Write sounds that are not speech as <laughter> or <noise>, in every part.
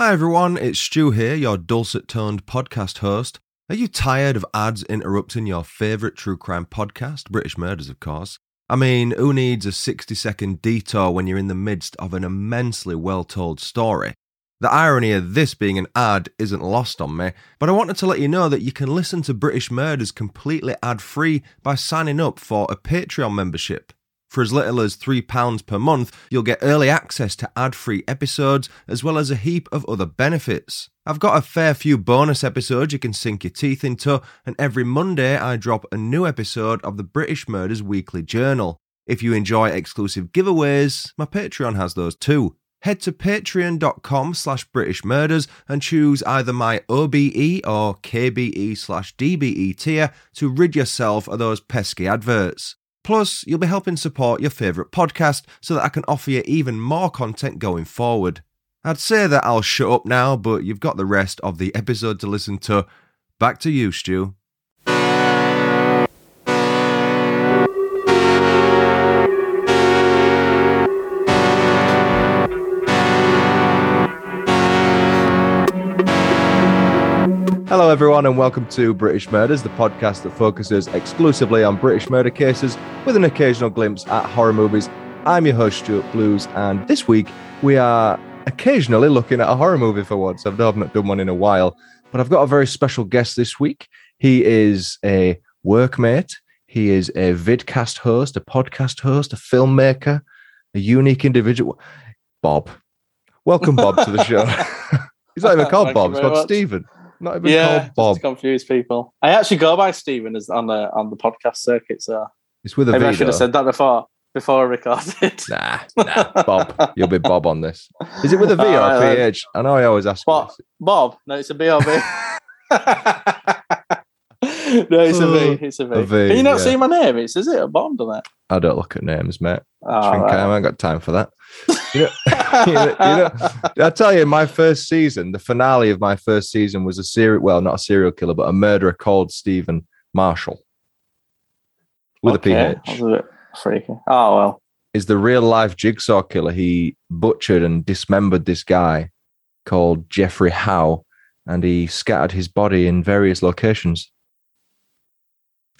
Hi everyone, it's Stu here, your dulcet toned podcast host. Are you tired of ads interrupting your favourite true crime podcast, British Murders, of course? I mean, who needs a 60 second detour when you're in the midst of an immensely well told story? The irony of this being an ad isn't lost on me, but I wanted to let you know that you can listen to British Murders completely ad free by signing up for a Patreon membership. For as little as £3 per month, you'll get early access to ad free episodes as well as a heap of other benefits. I've got a fair few bonus episodes you can sink your teeth into, and every Monday I drop a new episode of the British Murders Weekly Journal. If you enjoy exclusive giveaways, my Patreon has those too. Head to patreon.com slash British Murders and choose either my OBE or KBE slash DBE tier to rid yourself of those pesky adverts. Plus, you'll be helping support your favourite podcast so that I can offer you even more content going forward. I'd say that I'll shut up now, but you've got the rest of the episode to listen to. Back to you, Stu. Hello, everyone, and welcome to British Murders, the podcast that focuses exclusively on British murder cases with an occasional glimpse at horror movies. I'm your host, Stuart Blues, and this week we are occasionally looking at a horror movie for once. I've not done one in a while, but I've got a very special guest this week. He is a workmate, he is a vidcast host, a podcast host, a filmmaker, a unique individual. Bob. Welcome, Bob, to the show. <laughs> He's not even called Bob, it's called much. Stephen. Not even yeah, called just Bob. to confuse people. I actually go by Stephen as on the on the podcast circuit, so It's with a maybe V. I should have said that before before I recorded. Nah, nah, Bob. You'll be Bob on this. Is it with a V or a. <laughs> Oh, PH? I know I always ask. Bob, Bob? No, it's a B or B. <laughs> no, it's a hmm. V. It's a V. A V, Can you not yeah. see my name? It says it a bottom, doesn't? I don't look at names, mate. Oh, I right. haven't got time for that. You know, <laughs> you know, you know, I tell you, my first season, the finale of my first season was a serial, well, not a serial killer, but a murderer called Stephen Marshall with Okay, a that PH. was a bit freaky. Oh well. Is the real life jigsaw killer. He butchered and dismembered this guy called Jeffrey Howe, and he scattered his body in various locations.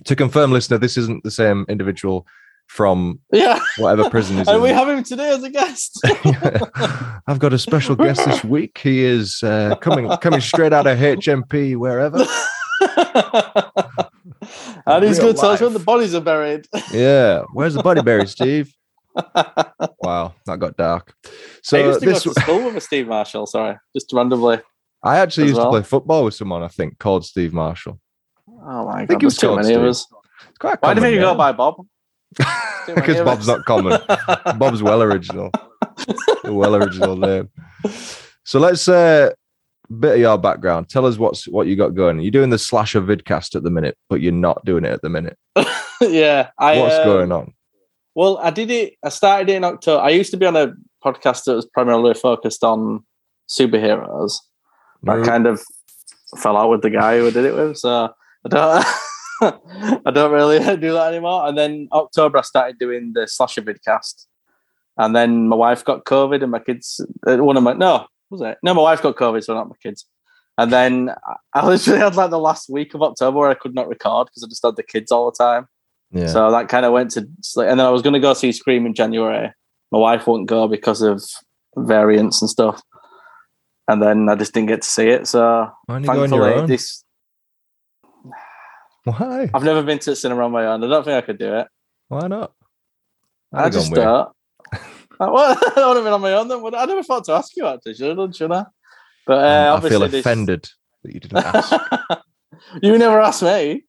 To confirm, listener, this isn't the same individual from Yeah. whatever prison is. <laughs> and in. we have him today as a guest. <laughs> I've got a special guest this week. He is uh, coming coming straight out of HMP wherever. <laughs> and he's going to tell us where the bodies are buried. Yeah, where's the body buried, Steve? Wow, that got dark. I So used to this, go to school with a Steve Marshall. Sorry, just randomly. I actually used well. to play football with someone I think called Steve Marshall. Oh my I think god, he was too called many of Steve. us. It's quite Why do you common think you go by Bob? <laughs> Because Bob's not common. <laughs> Bob's well original. Well original name. So let's uh bit of your background. Tell us what's what you got going. You're doing the slasher vidcast at the minute, but you're not doing it at the minute. <laughs> yeah, I. What's um, going on? Well, I did it. I started it in October. I used to be on a podcast that was primarily focused on superheroes. I kind of fell out with the guy who I did it with, so I don't. <laughs> I don't really <laughs> do that anymore. And then October, I started doing the slasher vidcast, and then my wife got COVID, and my kids. uh, One of my no, was it? No, my wife got COVID, so not my kids. And then <laughs> I- literally had like the last week of October where I could not record because I just had the kids all the time. Yeah. So that kind of went to, and then I was going to go see Scream in January. My wife wouldn't go because of variants and stuff. And then I just didn't get to see it. So Why don't go on your thankfully, this Why? I've never been to a cinema on my own. I don't think I could do it. Why not? I I'd just don't. <laughs> <laughs> I, well, I would have been on my own. Then. I never thought to ask you actually. Should I? done, Should I? But uh, Um, I obviously feel this- offended that you didn't ask. <laughs> you never asked me.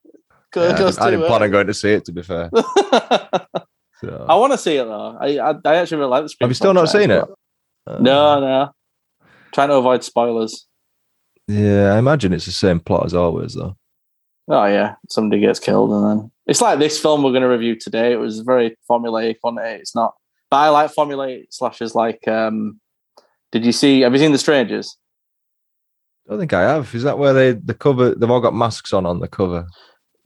Yeah, I, didn't, I didn't plan on going to see it. To be fair, So- I want to see it though. I I, I actually really like the have you still not seen it? Uh, No, no. Trying to avoid spoilers. Yeah, I imagine it's the same plot as always, though. Oh yeah, somebody gets killed, and then it's like this film we're going to review today. It was very formulaic on it. It's not, but I like formulaic slashes. Like, um, did you see? Have you seen The Strangers? I don't think I have. Is that where they the cover? They've all got masks on on the cover.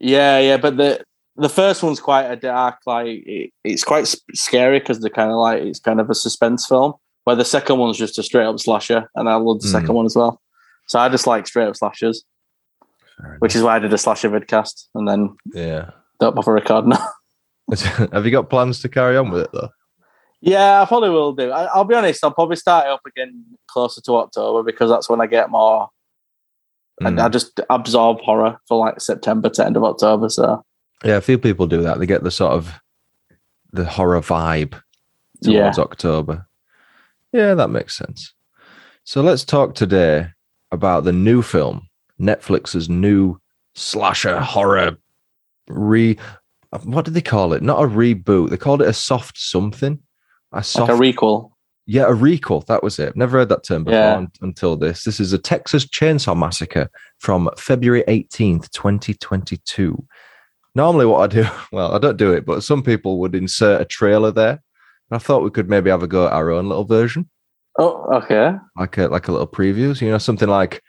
Yeah, yeah, but the the first one's quite a dark. Like, it, it's quite scary because they're kind of like it's kind of a suspense film. Where the second one's just a straight up slasher, and I love the Mm. second one as well. So I just like straight up slashers, which is why I did a slasher vidcast, and then yeah. don't bother recording. now. <laughs> <laughs> Have you got plans to carry on with it though? yeah, I probably will do. I, I'll be honest. I'll probably start it up again closer to October because that's when I get more. Mm. I, I just absorb horror for like September to end of October. So Yeah, a few people do that. They get the sort of the horror vibe Yeah. towards October. Yeah, that makes sense. So let's talk today about the new film, Netflix's new slasher horror re. What did they call it? Not a reboot. They called it a soft something. A soft, like a requel. yeah, a recall. That was it. Never heard that term before Yeah. un- until this. This is a Texas Chainsaw Massacre from February 18th, 2022. Normally, what I do, <laughs> well, I don't do it, but some people would insert a trailer there. I thought we could maybe have a go at our own little version, Oh, okay. like a like a little previews. You know, something like.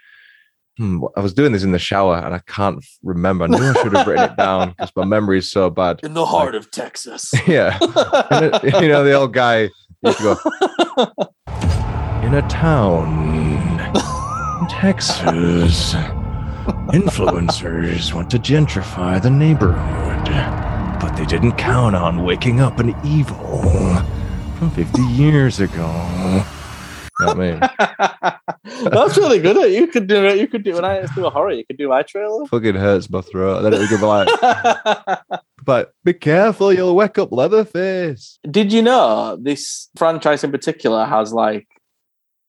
Hmm, I was doing this in the shower and I can't remember. I knew I should have written it down <laughs> because my memory is so bad. In the heart of Texas. <laughs> Yeah, And it- <laughs> you know the old guy. You go in a town in Texas. Influencers want to gentrify the neighborhood, but they didn't count on waking up an evil from 50 years ago. You know what I mean? <laughs> That's really good. You could do it. You could do when I do a horror. You could do my trailer. Fucking hurts my throat. Then it would be <laughs> like, but be careful, you'll wake up Leatherface. Did you know this franchise in particular has like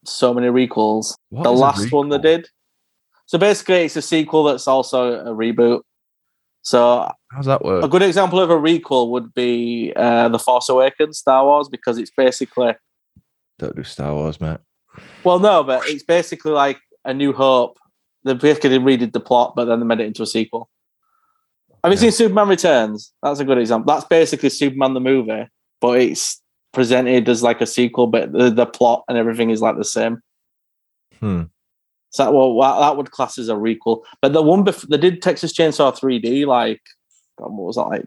so many requels? What the last one they did. So basically, it's a sequel that's also a reboot. So How's that work? a good example of a requel would be uh, the Force Awakens, Star Wars, because it's basically Don't do Star Wars, mate. well, no, but it's basically like a New Hope. They basically redid the plot, but then they made it into a sequel. Have you Yeah. seen Superman Returns? That's a good example. That's basically Superman the movie, but it's presented as like a sequel, but the, the plot and everything is like the same. Hmm. So that, well, that would class as a requel. But the one before they did Texas Chainsaw 3D, like God, what was that like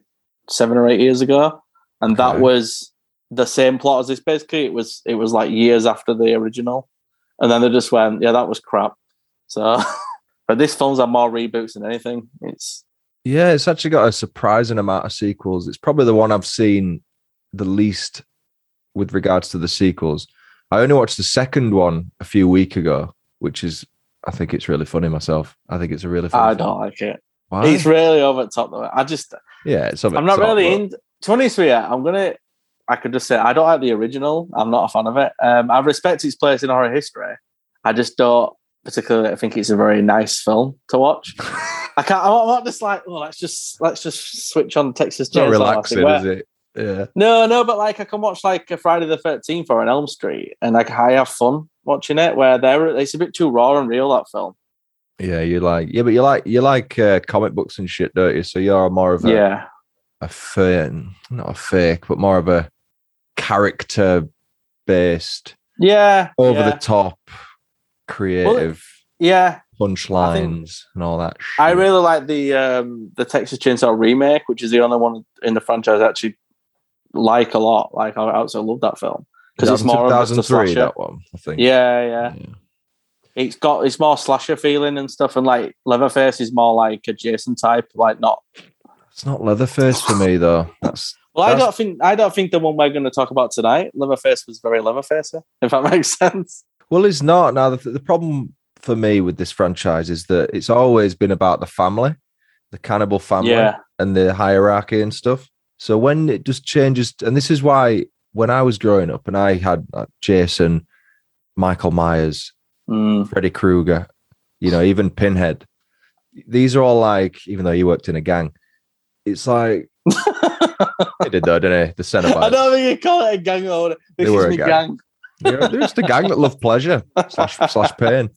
seven or eight years ago, and that was the same plot as this. Basically, it was it was like years after the original, and then they just went, yeah, that was crap. So, <laughs> but this film's had more reboots than anything. It's Yeah, it's actually got a surprising amount of sequels. It's probably the one I've seen the least with regards to the sequels. I only watched the second one a few week ago, which is I think it's really funny myself. I think it's a really funny I don't like it. Why? It's really over the top though. I just yeah, it's over I'm not top, really but- in. To be honest with you, I'm gonna. I could just say I don't like the original. I'm not a fan of it. Um, I respect its place in horror history. I just don't particularly I think it's a very nice film to watch. <laughs> I can't. I'm not just like, well, let's just let's just switch on Texas not relaxing, Where- is it? Yeah. No, no, but like I can watch like a Friday the Thirteenth or an Elm Street, and like I have fun watching it. Where they're it's a bit too raw and real that film. Yeah, you like yeah, but you like you like uh, comic books and shit, don't you? So you're more of a Yeah, a fan, not a fake, but more of a character based, yeah, over yeah. the top, creative yeah. punchlines and all that. Shit. I really like the um, the Texas Chainsaw remake, which is the only one in the franchise I actually like a lot. Like I also love that film because it's more of a 2003, slasher. that one, I think. Yeah, yeah. It's got it's more slasher feeling and stuff, and like Leatherface is more like a Jason type, like not. It's not Leatherface for me though. That's Well, I don't think I don't think the one we're going to talk about tonight, Leatherface, was very Leatherface. If that <laughs> makes sense. well, it's not. Now the, the problem for me with this franchise is that it's always been about the family, the cannibal family, Yeah, and the hierarchy and stuff. So when it just changes, and this is why when I was growing up and I had Jason, Michael Myers, Mm. Freddy Krueger, you know, even Pinhead. These are all like, even though you worked in a gang, it's like <laughs> he did though, didn't he? The cinema. I don't think you call it a gang order. This They were is a gang. gang. They're, they're just a gang that love pleasure slash slash pain.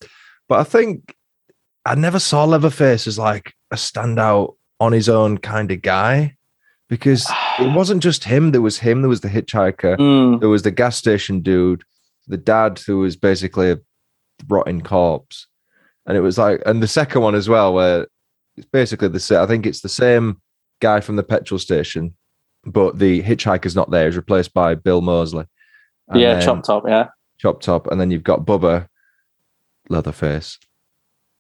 But I think I never saw Leatherface as like a standout on his own kind of guy because it <sighs> wasn't just him. There was him. There was the hitchhiker. Mm. There was the gas station dude, the dad who was basically a rotting corpse, and it was like, and the second one as well, where it's basically the same. I think it's the same guy from the petrol station, but the hitchhiker's not there. He's replaced by Bill Moseley. And Yeah, then- chop top. Yeah. Chop Top, and then you've got Bubba, Leatherface,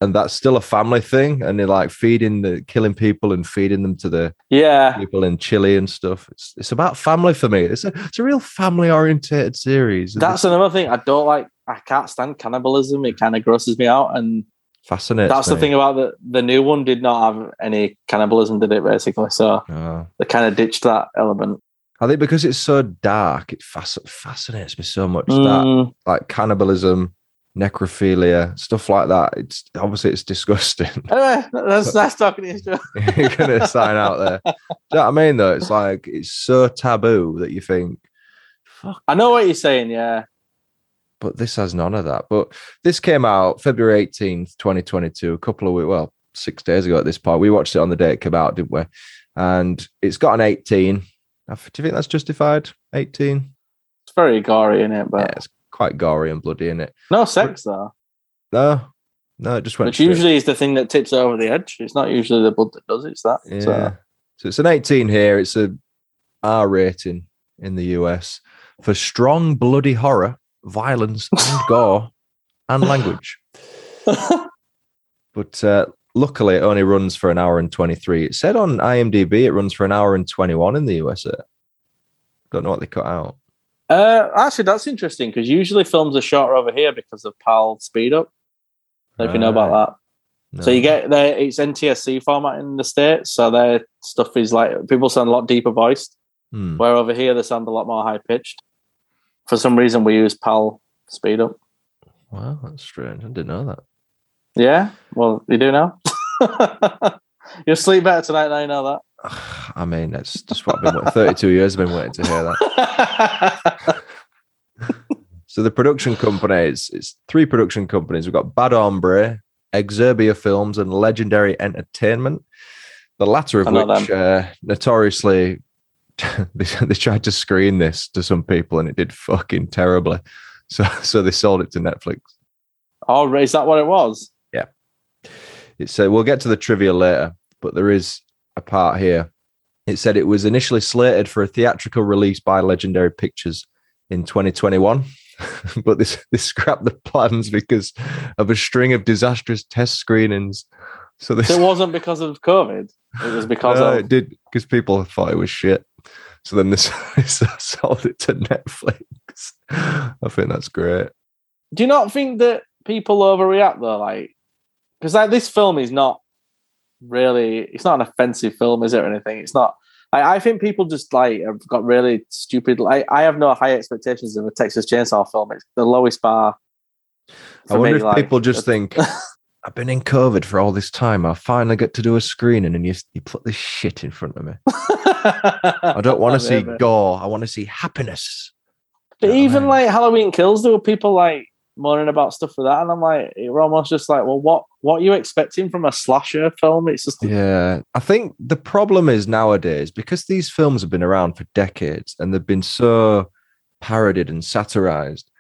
and that's still a family thing. And they're like feeding the killing people and feeding them to the Yeah. people in chili and stuff. It's it's about family for me. It's a it's a real family orientated series. That's another thing. I don't like I can't stand cannibalism. It kind of grosses me out. And fascinates. that's the thing about the the new one did not have any cannibalism, did it basically? So Oh. they kind of ditched that element. I think because it's so dark, it fasc- fascinates me so much. That Mm, like cannibalism, necrophilia, stuff like that. It's obviously it's disgusting. <laughs> anyway, that's nice talking to you. <laughs> You're gonna sign out there. <laughs> Do you know what I mean? Though it's like it's so taboo that you think, fuck. I know what you're saying. Yeah. But this has none of that. But this came out February eighteenth, twenty twenty two. A couple of weeks, well, six days ago at this point. We watched it on the day it came out, didn't we? And it's got an eighteen. Do you think that's justified? Eighteen. It's very gory in it, Yeah, but it's quite gory and bloody in it. no sex though. No, no, it just went. Which straight- usually is the thing that tips over the edge. It's not usually the blood that does it, it's that. Yeah. So, So it's an 18 here. It's a R rating in the US for strong bloody horror, violence, and gore and <laughs> language. But uh, luckily, it only runs for an hour and 23. It said on IMDb it runs for an hour and 21 in the USA. Don't know what they cut out. uh, actually, that's interesting because usually films are shorter over here because of PAL speed up. If you know about that. So you get there, it's NTSC format in the States, so their stuff is like people sound a lot deeper voiced, Hmm. where over here they sound a lot more high pitched. For some reason, we use PAL speed up. Wow, that's strange. I didn't know that. Yeah, well, you do now. <laughs> You'll sleep better tonight now you know that. <sighs> I mean, that's just what I've been waiting. 32 years I've been waiting to hear that. <laughs> So the production company, it's, it's three production companies. We've got Bad Hombre, Exurbia Films, and Legendary Entertainment. The latter of which uh, notoriously <laughs> they, they tried to screen this to some people and it did fucking terribly. So <laughs> so they sold it to Netflix. oh, is that what it was? Yeah. It said we'll get to the trivia later, but there is a part here. It said it was initially slated for a theatrical release by Legendary Pictures in 2021, <laughs> but this they scrapped the plans because of a string of disastrous test screenings. So this So it wasn't because of COVID. It was because No, of it did because people thought it was shit. So then <laughs> this sold it to Netflix. I think that's great. Do you not think that people overreact though? Like, because like this film is not really, it's not an offensive film, is it, or anything? It's not. I, I think people just like have got really stupid. Like, I have no high expectations of a Texas Chainsaw film. It's the lowest bar. I wonder me, if like- people just think <laughs> I've been in COVID for all this time. I finally get to do a screening, and you you put this shit in front of me. I don't want to <laughs> see gore. I want to see happiness. But know what I even mean? like Halloween Kills, there were people like moaning about stuff for that, and I'm like, you're almost just like, well, what what are you expecting from a slasher film? It's just Yeah, I think the problem is nowadays because these films have been around for decades and they've been so parodied and satirized.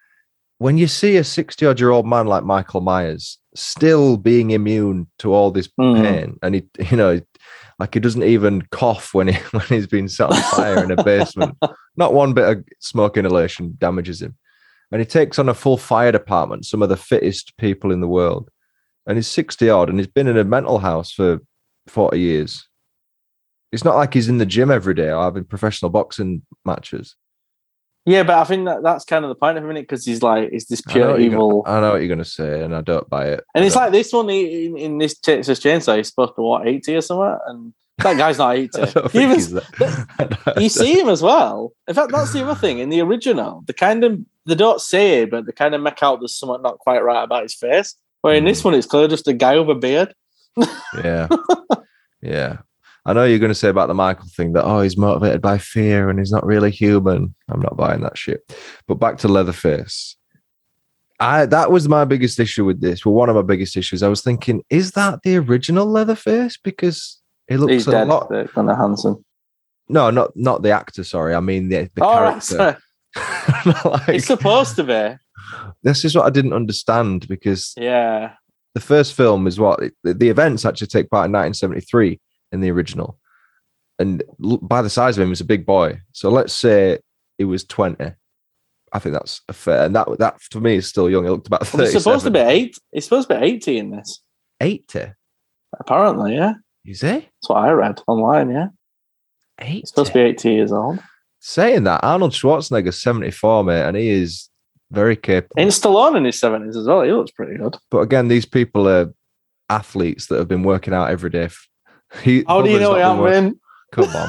When you see a 60 odd year old man like Michael Myers still being immune to all this Mm. pain, and he, <laughs> you know, like he doesn't even cough when he <laughs> when he's been set on fire in a basement. <laughs> Not one bit of smoke inhalation damages him. And he takes on a full fire department, some of the fittest people in the world. And he's 60 odd and he's been in a mental house for 40 years. It's not like he's in the gym every day or having professional boxing matches. Yeah, but I think that that's kind of the point of it because he's like, it's this pure you're evil. gonna, I know what you're going to say, and I don't buy it. And it's like this one in, in this Texas Chainsaw, he's supposed to what eighty or something, and that guy's not <laughs> eighty. don't, <laughs> I don't You, even- he's that. you see him as well. In fact, that's the other thing in the original. The kind of they don't say it, but they kind of make out there's something not quite right about his face. Where in this Hmm. one, it's clearly just a guy with a beard. yeah. <laughs> Yeah. I know you're going to say about the Michael thing that, oh, he's motivated by fear and he's not really human. I'm not buying that shit. But back to Leatherface. I that was my biggest issue with this. Well, one of my biggest issues. I was thinking, is that the original Leatherface? Because it looks He's a dead. lot. Gunnar Hansen. No, not not the actor. Sorry, I mean the, the Oh, character. <laughs> Like, It's supposed to be. this is what I didn't understand because Yeah. the first film is what the, the events actually take part in 1973 in the original, and by the size of him, he's a big boy. So let's say he was 20. I think that's a fair. And that that for me is still young. He looked about thirty. it's supposed to be eight. It's supposed to be eighty in this. eighty. Apparently, yeah. Is he That's what I read online. Yeah, eighty? he's supposed to be eighty years old. Saying that, Arnold Schwarzenegger's seventy four, mate, and he is very capable. And Stallone in his seventies as well. He looks pretty good. but again, these people are athletes that have been working out every day. He, How do you know he hasn't been? Come on.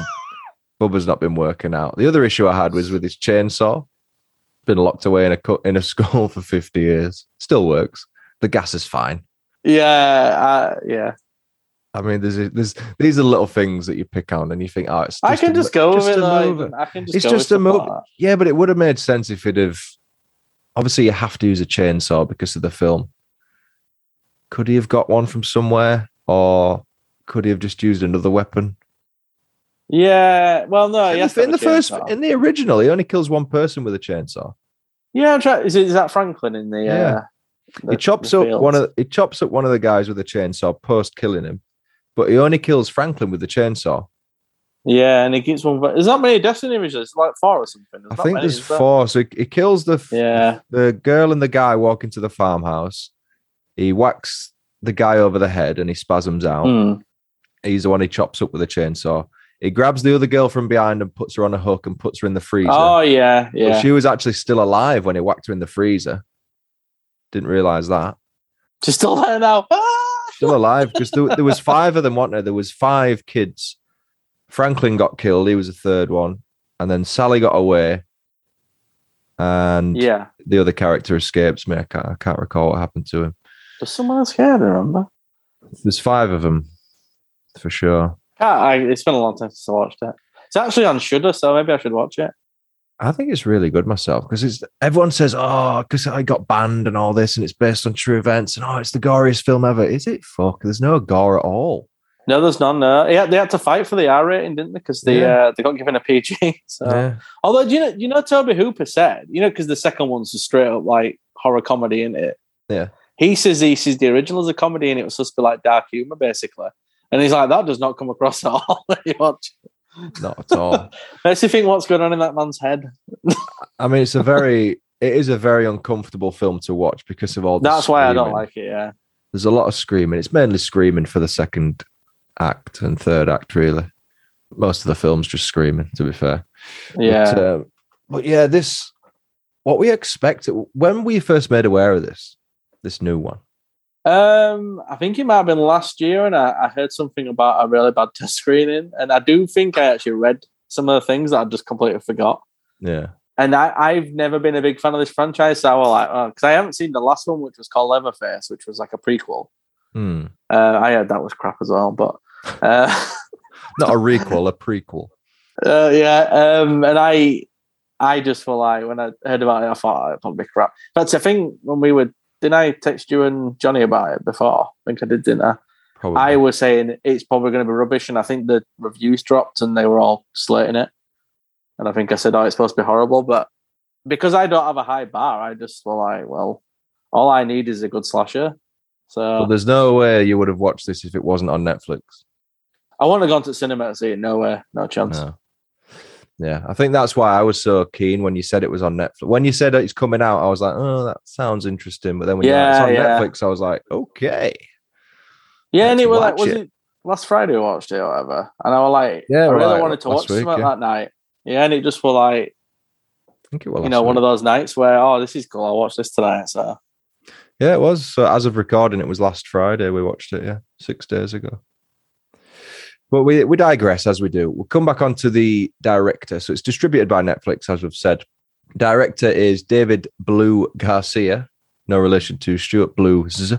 Bubba's not been working out. The other issue I had was with his chainsaw. Been locked away in a cu- in a <laughs> skull for 50 years. Still works. The gas is fine. Yeah, uh, yeah. I mean, there's there's these are little things that you pick on and you think, oh, it's I can just mo- go with it. Like. I can just It's just a stuff mo- like that. Yeah, but it would have made sense if it'd have. Obviously, you have to use a chainsaw because of the film. Could he have got one from somewhere, or could he have just used another weapon? Yeah. Well, no. in the, in the first, in the original, he only kills one person with a chainsaw. Yeah, I'm trying. Is, it, is that Franklin in the? Yeah. Uh, the- he chops up one of he chops up one of the guys with a chainsaw post killing him, but he only kills Franklin with the chainsaw. Yeah, and he keeps one. There's not many Destiny images. It's like four or something. There's I think many, there's four. So he, he kills the Yeah. the girl and the guy walk into the farmhouse. He whacks the guy over the head and he spasms out. Hmm. He's the one he chops up with a chainsaw. He grabs the other girl from behind and puts her on a hook and puts her in the freezer. Oh yeah, But yeah. she was actually still alive when he whacked her in the freezer. Didn't realize that. She's still there now. <laughs> Still alive because there, there was five of them, wasn't there? There was five kids. Franklin got killed. He was the third one, and then Sally got away, and Yeah. the other character escapes me. I can't, I can't recall what happened to him. Does someone else care? I remember. There's five of them for sure. I, it's been a long time since I watched it. It's actually on Shudder, so maybe I should watch it. I think it's really good myself because it's everyone says, oh, because I got banned and all this, and it's based on true events, and oh, it's the goriest film ever. Is it? Fuck, there's no gore at all. No, there's none. No, yeah, they had to fight for the R rating, didn't they? Because they Yeah. uh, they got given a PG. <laughs> So, Yeah. although do you know, you know, Tobe Hooper said, you know, because the second one's a straight up like horror comedy, in it. Yeah. He says he sees the original as a comedy, and it was supposed to be like dark humor, basically. And he's like, that does not come across <laughs> at all. you watch. Not at all. <laughs> Makes you think what's going on in that man's head. I mean, it's a very, it is a very uncomfortable film to watch because of all. The That's why I don't like it. Yeah. There's a lot of screaming. It's mainly screaming for the second act and third act, really. Most of the film's just screaming. To be fair. Yeah. But, uh, but yeah, this what we expected when we first made aware of this, this new one. Um, I think it might have been last year, and I, I heard something about a really bad test screening, and I do think I actually read some of the things that I just completely forgot. Yeah. And I, I've never been a big fan of this franchise, so I was like, because I haven't seen the last one, which was called Leatherface, which was like a prequel. Hmm. Uh, I heard that was crap as well, but uh, <laughs> Not a requel, a prequel. <laughs> uh, yeah. Um, and I, I just feel like when I heard about it, I thought oh, it'd probably be crap. But I think when we were, didn't I text you and Johnny about it before? I think I did, didn't I? Probably. I was saying it's probably going to be rubbish, and I think the reviews dropped and they were all slating it. And I think I said, "Oh, it's supposed to be horrible," but because I don't have a high bar, I just feel like, well, all I need is a good slasher. So Well, there's no way you would have watched this if it wasn't on Netflix. I want to go to the cinema to see it. No way, no chance. No. Yeah, I think that's why I was so keen when you said it was on Netflix. When you said it's coming out, I was like, "Oh, that sounds interesting." But then when Yeah, you it's on yeah. Netflix, I was like, "Okay." Yeah, and it was like, was it. it. last Friday we watched it or whatever? And I was like, Yeah, I really right, wanted to watch week, something yeah. that night. Yeah, and it just was like, I think it was. you know, one of those nights where, oh, this is cool. I'll watch this tonight. So Yeah, it was. So as of recording, it was last Friday we watched it. Yeah, six days ago. But we we digress as we do. We'll come back onto the director. So it's distributed by Netflix, as we've said. Director is David Blue Garcia, no relation to Stuart Blues.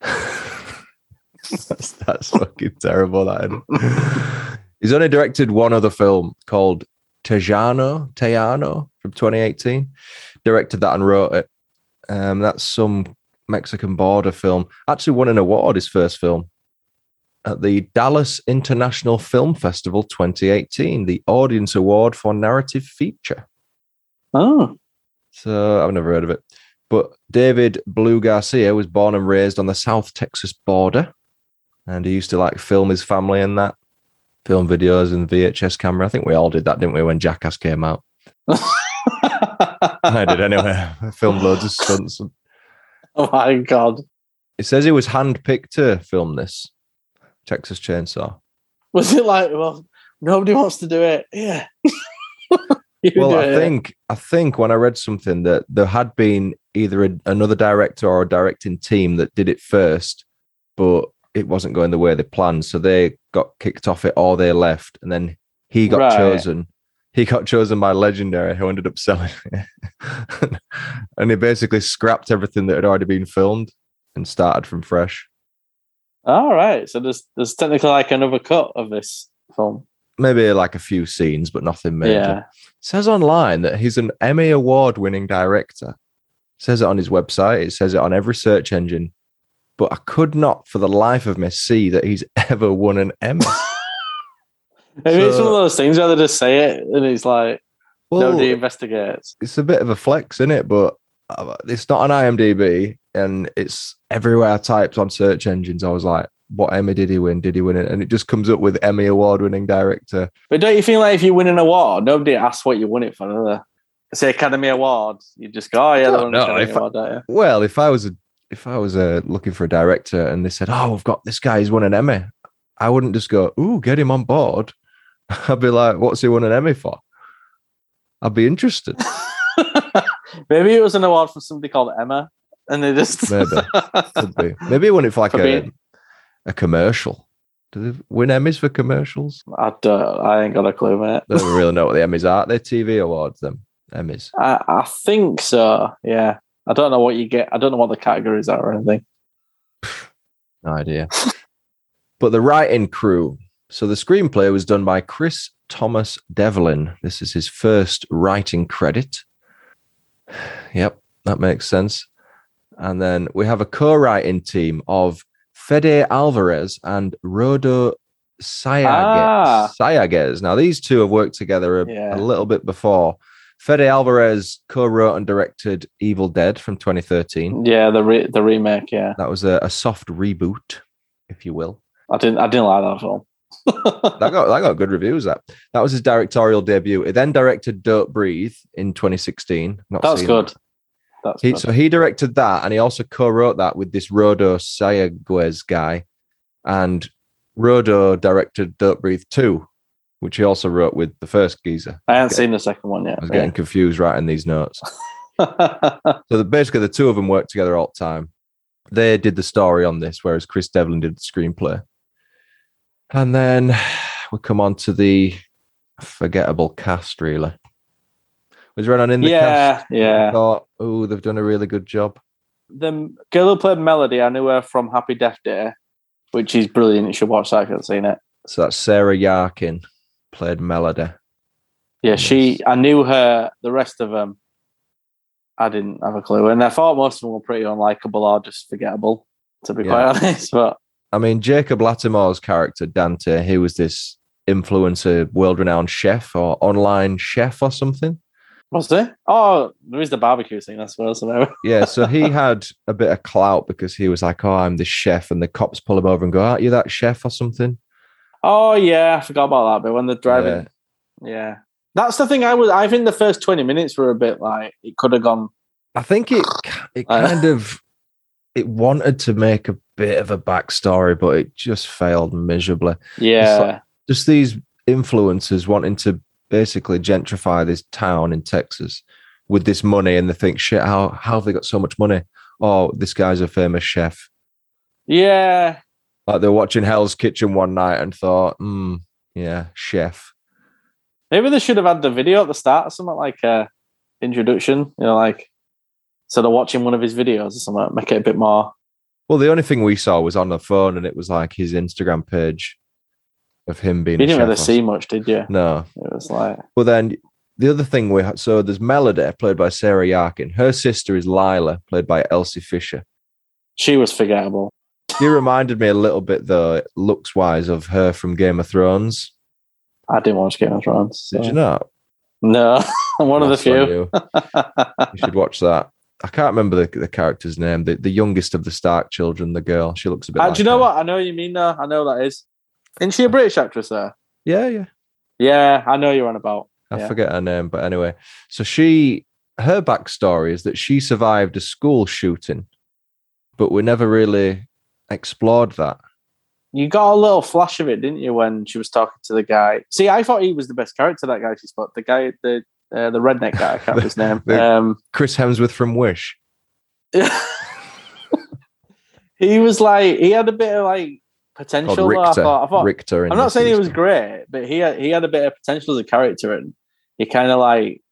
<laughs> that's, that's fucking terrible. That he's only directed one other film called Tejano Tejano from 2018. Directed that and wrote it. Um, that's some Mexican border film. Actually, won an award. His first film at the Dallas International Film Festival 2018, the Audience Award for Narrative Feature. oh, So I've never heard of it. But David Blue Garcia was born and raised on the South Texas border, and he used to like film his family and that, film videos and VHS camera. I think we all did that, didn't we, when Jackass came out? <laughs> I did anyway. I filmed loads of stunts. oh my god. It says he was handpicked to film this Texas Chainsaw. Was it like, well, nobody wants to do it? Yeah. <laughs> Well, I it. think I think when I read something that there had been either a, another director or a directing team that did it first, but it wasn't going the way they planned, so they got kicked off it or they left, and then he got Right. chosen. He got chosen by Legendary, who ended up selling <laughs> it, and he basically scrapped everything that had already been filmed and started from fresh. All right. So there's there's technically like another cut of this film. Maybe like a few scenes, but nothing major. Yeah. It says online that he's an Emmy award winning director. It says it on his website, it says it on every search engine. But I could not for the life of me see that he's <laughs> ever won an Emmy. <laughs> Maybe it's one of those things where they just say it and it's like Well, nobody investigates. it's a bit of a flex, isn't it? But uh, it's not on IMDb and it's everywhere I typed on search engines. I was like, what Emmy did he win? Did he win it? And it just comes up with Emmy award winning director. But don't you feel like if you win an award, nobody asks what you won it for, do they? Say Academy Award, you just go, oh yeah, No, they won no, Academy if Award, don't you? Well, if I was a if I was uh, looking for a director and they said, "Oh, we've got this guy, he's won an Emmy," I wouldn't just go, "Ooh, get him on board." <laughs> I'd be like, "What's he won an Emmy for?" I'd be interested. <laughs> Maybe it was an award for somebody called Emma, and they just Maybe. Could be. <laughs> Maybe he won it for like For a being- a commercial. Do they win Emmys for commercials? I don't. I ain't got a clue, mate. Don't really know what the Emmys are. They're TV awards. Them Emmys. I, I think so. Yeah. I don't know what you get. I don't know what the categories are or anything. <sighs> No idea. but the writing crew. So the screenplay was done by Chris Thomas Devlin. This is his first writing credit. <sighs> Yep, that makes sense. And then we have a co-writing team of Fede Alvarez and Rodo Sayagues. Ah. Now these two have worked together a, Yeah. a little bit before. Fede Alvarez co-wrote and directed Evil Dead from 2013. Yeah, the re- the remake. Yeah, That was a, a soft reboot, if you will. I didn't. I didn't like that film. <laughs> that got that got good reviews. That that was his directorial debut. He then directed Don't Breathe in 2016. Not That's good. that. That's He, so he directed that, and he also co-wrote that with this Rodo Sayagues guy, and Rodo directed Don't Breathe 2, which he also wrote with the first geezer. I haven't seen the second one yet. I was getting confused writing these notes. <laughs> So the, basically, the two of them worked together all the time. They did the story on this, whereas Chris Devlin did the screenplay. And then <sighs> we come on to the forgettable cast, really. Was there anyone in the yeah, cast? yeah. Thought, oh, they've done a really good job. The girl who played Melody, I knew her from Happy Death Day, which is brilliant. You should watch that if you haven't seen it. So that's Sarah Yarkin, played Melody. Yeah, she. I knew her. The rest of them, I didn't have a clue, and I thought most of them were pretty unlikable or just forgettable, to be Yeah. quite honest. <laughs> But I mean, Jacob Latimore's character, Dante, he was this influencer, world renowned chef or online chef or something. Was there? Oh, there is the barbecue scene, I suppose. Yeah, so he <laughs> had a bit of clout because he was like, "Oh, I'm the chef," and the cops pull him over and go, "Aren't you that chef or something?" Oh yeah, I forgot about that. But when they're driving, Yeah. yeah. that's the thing. I was. I think the first twenty minutes were a bit like it could have gone. I think it <sighs> it kind of it wanted to make a bit of a backstory, but it just failed miserably. Yeah, Just these influencers wanting to basically gentrify this town in Texas with this money, and they think, "Shit, how how have they got so much money?" Oh, this guy's a famous chef. yeah. Like they're watching Hell's Kitchen one night and thought, "Hmm, yeah, chef." Maybe they should have had the video at the start, or something like a introduction. You know, like instead of watching one of his videos or something, make it a bit more. Well, the only thing we saw was on the phone, and it was like his Instagram page of him being. You didn't really see much, did you? No. It was like, Well, then the other thing we had, so there's Melody, played by Sarah Yarkin. Her sister is Lila, played by Elsie Fisher. she was forgettable. She reminded me a little bit, though, looks wise, of her from Game of Thrones. I didn't watch Game of Thrones. so- Did you not? No, <laughs> I'm one of the few. <laughs> You. Should watch that. I can't remember the, the character's name. The, the youngest of the Stark children, the girl. She looks a bit. Uh, like do you know her. what? I know what you mean now. I know that is. Isn't she a British actress there? Yeah, yeah. Yeah, I know you're on about. I Yeah. forget her name, but anyway. So she her backstory is that she survived a school shooting, but we never really explored that. You got a little flash of it, didn't you, when she was talking to the guy? See, I thought he was the best character. That guy she spoke, the guy, the uh, the redneck guy. I can't remember his <laughs> name. Um, Chris Hemsworth from Wish. <laughs> he was like he had a bit of like potential. though, I thought. I thought Richter I'm not saying he was great, but he had, he had a bit of potential as a character, and he kind of like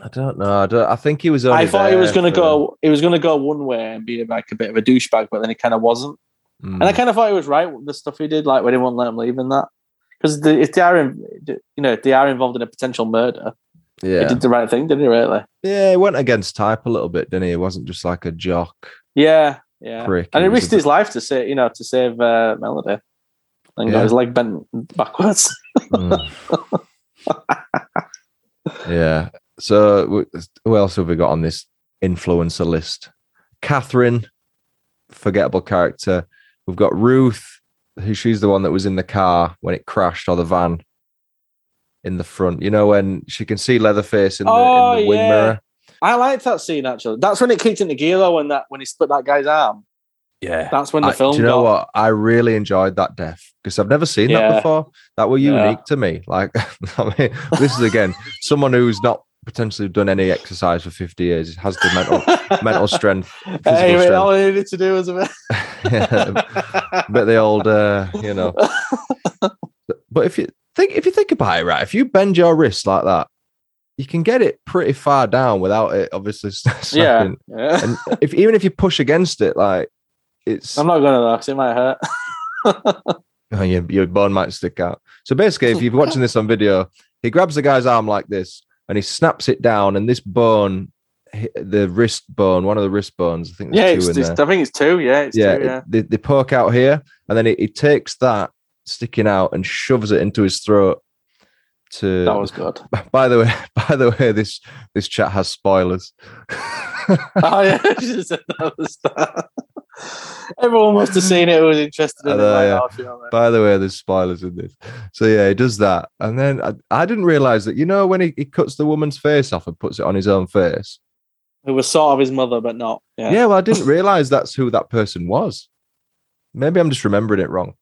I don't know. I, don't, I think he was. Only I thought he was going to go. He was going to go one way and be like a bit of a douchebag, but then he kind of wasn't. Mm. And I kind of thought he was right the stuff he did, like when he wouldn't let him leave and that. Because the, if they are, in, you know, if they are involved in a potential murder, yeah, he did the right thing, didn't he? Really? yeah. He went against type a little bit, didn't he? He wasn't just like a jock. Yeah, yeah. Prick, and he he was a risked his life to say, you know, to save uh, Melody, and Yeah. got his leg bent backwards. <laughs> Mm. <laughs> yeah. So who else have we got on this influencer list? Catherine, forgettable character. We've got Ruth, who she's the one that was in the car when it crashed or the van in the front. You know when she can see Leatherface in the, Oh, in the wing yeah. mirror. I liked that scene actually. That's when it kicked into gear though, when that when he split that guy's arm. Yeah. That's when the I- film. do you know got, what? I really enjoyed that death because I've never seen that before. That were Yeah. unique to me. Like, <laughs> I mean, this is again <laughs> someone who's not potentially done any exercise for 50 years has the mental mental strength, <laughs> physical Hey, strength. all I needed to do was a bit. but the old, uh, you know. But if you think, if you think about it, right, if you bend your wrist like that, you can get it pretty far down without it obviously <laughs> yeah. snapping. yeah. And if even if you push against it, like it's I'm not gonna though, 'cause it might hurt. <laughs> Oh, your, your bone might stick out. So basically, if you're watching this on video, he grabs the guy's arm like this and he snaps it down, and this bone the wrist bone, one of the wrist bones, I think yeah, it's, in it's. I think it's two. Yeah, it's yeah, two. Yeah. it- they, they poke out here, and then he, he takes that sticking out and shoves it into his throat. To that was good. <laughs> by the way, <laughs> by the way, this this chat has spoilers. <laughs> oh yeah, I should said that at the start. Everyone must have seen it who was interested in it. yeah. now, to be. By the way, there's spoilers in this. So yeah, he does that. And then I, I didn't realize that, you know, when he, he cuts the woman's face off and puts it on his own face. Who was sort of his mother, but not. Yeah, Yeah. well, I didn't realize that's who that person was. Maybe I'm just remembering it wrong.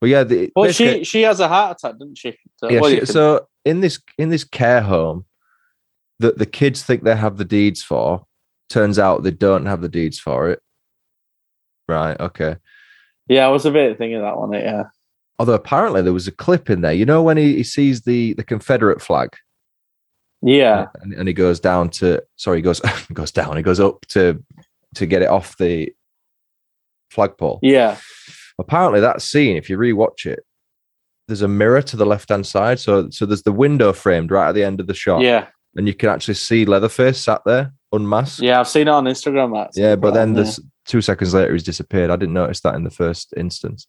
But yeah, the, Well, she she has a heart attack, doesn't she? So, yeah, she- so in this in this care home that the kids think they have the deeds for, turns out they don't have the deeds for it. Right, okay. yeah, I was a bit thinking of that one. Yeah. Although apparently there was a clip in there. You know when he, he sees the the Confederate flag Yeah. and, and he goes down to sorry he goes <laughs> goes down he goes up to to get it off the flagpole Yeah. apparently that scene if you rewatch it there's a mirror to the left hand side so so there's the window framed right at the end of the shot Yeah. and you can actually see leatherface sat there unmasked Yeah. I've seen it on Instagram. That. yeah but then yeah. there's two seconds later he's disappeared i didn't notice that in the first instance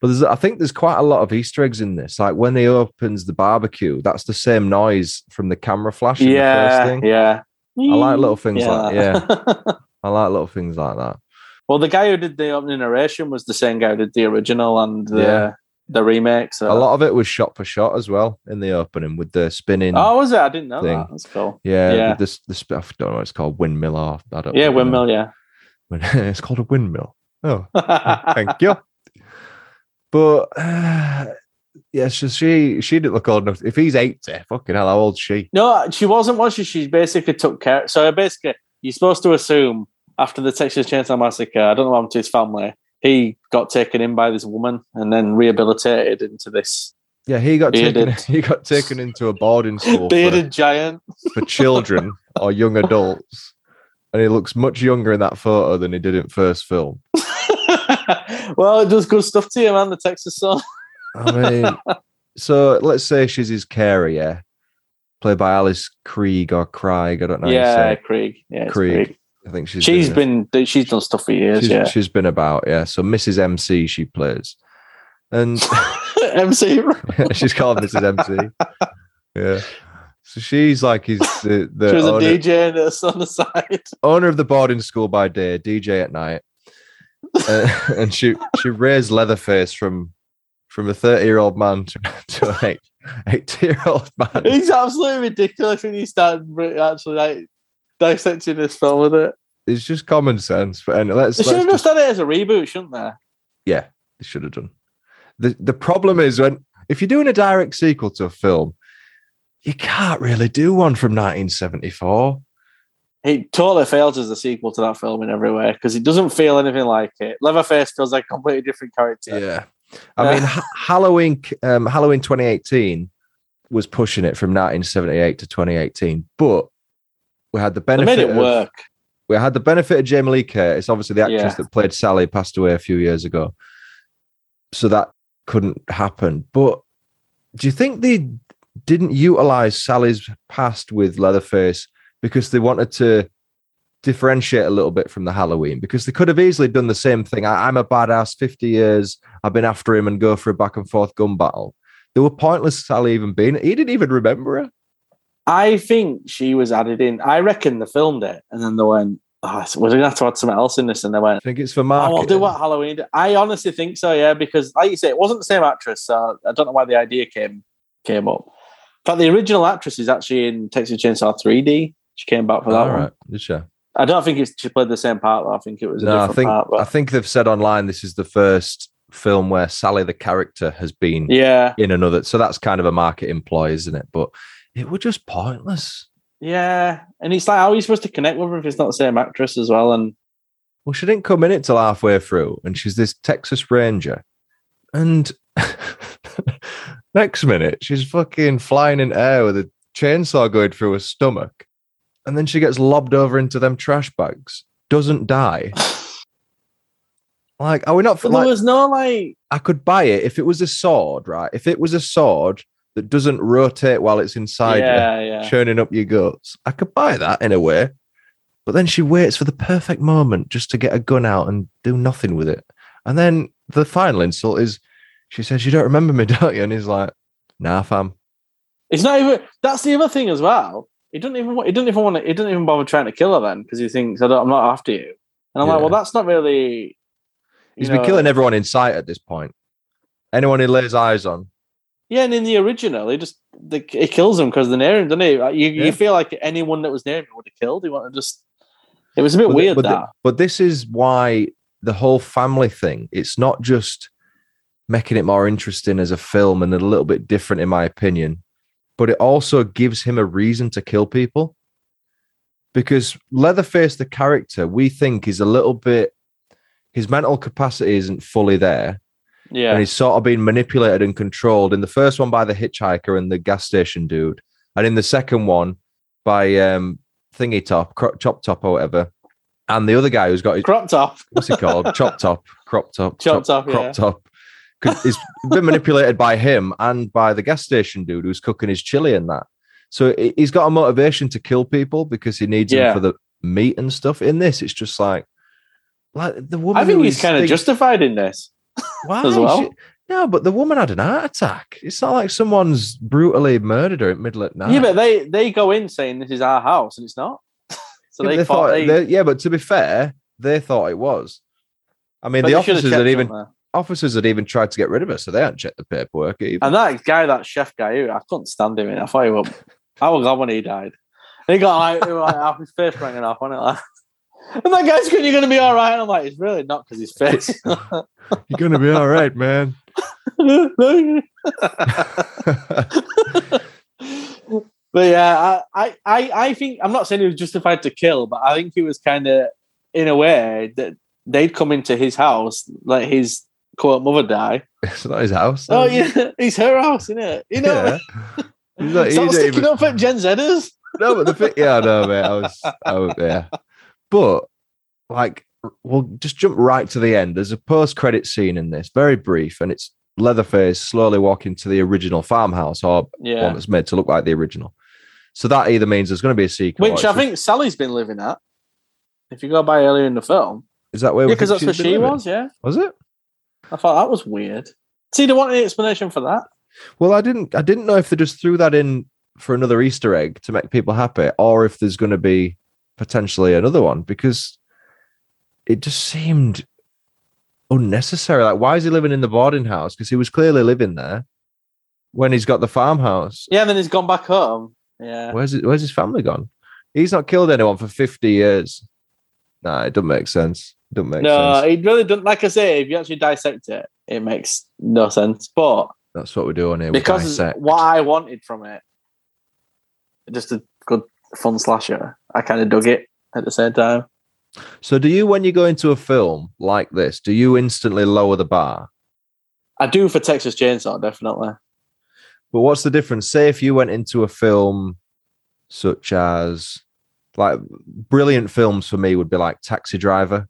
but there's i think there's quite a lot of easter eggs in this like when he opens the barbecue that's the same noise from the camera flash in the first Yeah. thing Yeah. I like little things like yeah. <laughs> I like little things like that. well, the guy who did the opening narration was the same guy who did the original and the Yeah. The remake. So. A lot of it was shot for shot as well in the opening with the spinning. Oh, was it? I didn't know thing. that. That's cool. yeah, yeah. This this I don't know what it's called windmill or I don't Yeah, really know. windmill. Yeah. <laughs> it's called a windmill. Oh, <laughs> thank you. But uh, <sighs> yeah, so she she didn't look old enough. If he's eighty, fucking hell, how old's she? No, she wasn't. Was she? She basically took care. So basically, you're supposed to assume after the Texas Chainsaw Massacre, I don't know what happened to his family. He got taken in by this woman and then rehabilitated into this Yeah, he got taken. He got taken into a boarding school for, bearded giant. for children or young adults, and he looks much younger in that photo than he did in first film. <laughs> well, it does good stuff to you, man. The Texas Sun. I mean, so let's say she's his carer, yeah, played by Alice Krige or Craig. I don't know. how you yeah, say. Krieg. Yeah, Krieg. Krieg. I think she's She's been, been she's done stuff for years. she's, yeah, she's been about, yeah. So Mrs. MC she plays, and <laughs> <laughs> MC. she's called Mrs. MC. Yeah. So she's like he's <laughs> the, the She was a DJ and us on the side. owner of the boarding school by day, DJ at night, uh, and she she raised Leatherface from from a thirty year old man to, to an eight, 80 year old man. He's absolutely ridiculous when you start actually like dissecting this film with it. It's just common sense. But and let's, They should let's have just, done it as a reboot, shouldn't they? yeah, they should have done. the The problem is when if you're doing a direct sequel to a film, you can't really do one from 1974. It totally fails as a sequel to that film in every way because it doesn't feel anything like it. Leatherface feels like a completely different character. Yeah. I mean, Ha- Halloween, um, Halloween 2018 was pushing it from 1978 to 2018, but we had the They benefit. made it of, work. We had the benefit of Jamie Lee Curtis, It's obviously the actress Yeah. that played Sally passed away a few years ago, so that couldn't happen. But do you think they didn't utilize Sally's past with Leatherface because they wanted to? differentiate a little bit from the Halloween because they could have easily done the same thing. I, I'm a badass, 50 years, I've been after him and go for a back and forth gun battle. They were pointless, Sally even being. He didn't even remember her. I think she was added in. I reckon they filmed it and then they went, oh, we're going to have to add something else in this. And they went, I think it's for oh. I'll do what Halloween did. I honestly think so, yeah, because like you say, it wasn't the same actress. So I don't know why the idea came came up. In fact, the original actress is actually in Texas Chainsaw 3D. She came back for that All one. right, did she? I don't think it's, she played the same part, though. I think it was a No, I think part. I think they've said online this is the first film where Sally the character has been yeah, in another. So that's kind of a marketing ploy, isn't it? But it was just pointless. yeah. And it's like, how are you supposed to connect with her if it's not the same actress as well? And Well, she didn't come in it till halfway through, and she's this Texas Ranger. And <laughs> next minute, she's fucking flying in air with a chainsaw going through her stomach. And then she gets lobbed over into them trash bags, doesn't die. <laughs> Like, are we not but like, there was no like, I could buy it if it was a sword, right? If it was a sword that doesn't rotate while it's inside yeah, you, yeah. churning up your guts, I could buy that in a way. But then she waits for the perfect moment just to get a gun out and do nothing with it. And then the final insult is she says, You don't remember me, <laughs> don't you? And he's like, Nah, fam. It's not even. That's the other thing as well. He doesn't even. want- He doesn't even want to. He doesn't even bother trying to kill her then because he thinks I don't, I'm not after you. And I'm like, well, that's not really. He's you been killing everyone in sight at this point. Anyone he lays eyes on. Yeah, and in the original, he just the, he kills him because they're near him, doesn't he? Uh, like, you, Yeah. you feel like anyone that was near him would have killed. He wanted to just. It was a bit But, weird but, that. but this is why the whole family thing, it's not just making it more interesting as a film and a little bit different, in my opinion, but it also gives him a reason to kill people. Because Leatherface, the character, we think is a little bit, his mental capacity isn't fully there. Yeah, And he's sort of being manipulated and controlled in the first one by the hitchhiker and the gas station dude. And in the second one by um, Thingy Top, Cro- Chop Top or whatever. And the other guy who's got his cropped off. <laughs> what's he called? Chop top, crop top, Chop top, crop yeah. top. He's been manipulated by him and by the gas station dude who's cooking his chili and that. So he- he's got a motivation to kill people because he needs Yeah. them for the meat and stuff. In this, it's just like, like the woman. I think he's kind of justified in this. Why as well. She- no, but the woman had an heart attack. It's not like someone's brutally murdered her at middle at night. Yeah, but they they go in saying this is our house, and it's not. <laughs> so Yeah, they, they thought they, they- yeah, but to be fair, they thought it was. I mean, but the they should have officers had even officers had even tried to get rid of her, so they hadn't checked the paperwork either. And that guy, that chef guy, who I couldn't stand him. In. I thought he was. I was glad when he died. And he got like, was like half his face ranging off, wasn't it? Like, <laughs> and that guy's going, "You're going to be all right." And I'm like, "It's really not because his face." <laughs> You're gonna be all right, man. <laughs> but yeah, I, I, I I think I'm not saying he was justified to kill, but I think he was kind of in a way that they'd come into his house, let his quote mother die. <laughs> it's not his house. Oh yeah, it's her house, isn't it? You know, Yeah. He's not, stop sticking even- up at Gen Zers. no, but the thing, yeah, no, mate. I was, I was, yeah. But like, we'll just jump right to the end. There's a post-credit scene in this, very brief, and it's Leatherface slowly walking to the original farmhouse, or Yeah, one that's made to look like the original. So that either means there's going to be a sequel, which I just- think Sally's been living at. If you go by earlier in the film, is that where yeah, because think that's where she's living? was. Yeah, Was it? I thought that was weird. See, they want any explanation for that? Well, I didn't. I didn't know if they just threw that in for another Easter egg to make people happy, or if there's going to be potentially another one because it just seemed unnecessary. Like, why is he living in the boarding house? Because he was clearly living there when he's got the farmhouse. Yeah, and then he's gone back home. Yeah, Where's it, Where's his family gone? He's not killed anyone for 50 years. Nah, it doesn't make sense. It doesn't make no, sense. it really doesn't. Like I say, if you actually dissect it, it makes no sense. But That's what we're doing here. Because what I wanted from it, just a good fun slasher, I kind of dug it at the same time. So, do you, when you go into a film like this, do you instantly lower the bar? I do for Texas Chainsaw, definitely. But what's the difference? Say if you went into a film such as like brilliant films for me would be like Taxi Driver,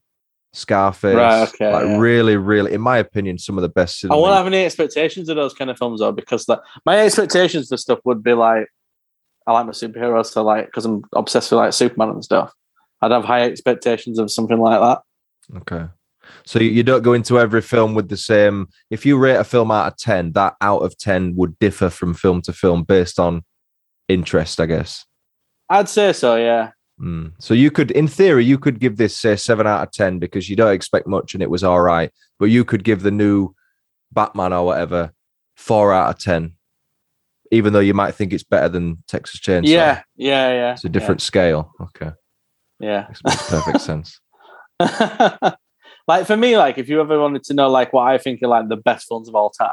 Scarface, Right, okay, like yeah. really, really, in my opinion, some of the best. I won't have any expectations of those kind of films though, because like my expectations for stuff would be like I like my superheroes, to like because I'm obsessed with like Superman and stuff. I'd have high expectations of something like that. Okay. So you- don't go into every film with the same. If you rate a film out of ten, that out of ten would differ from film to film based on interest, I guess. I'd say so, yeah. Mm. So you could, in theory, you could give this say seven out of ten because you don't expect much and it was all right. But you could give the new Batman or whatever four out of ten, even though you might think it's better than Texas Chainsaw. Yeah, yeah, yeah. it's a different scale. Okay, Yeah. makes, makes perfect sense. <laughs> like for me, like if you ever wanted to know like what I think are like the best films of all time,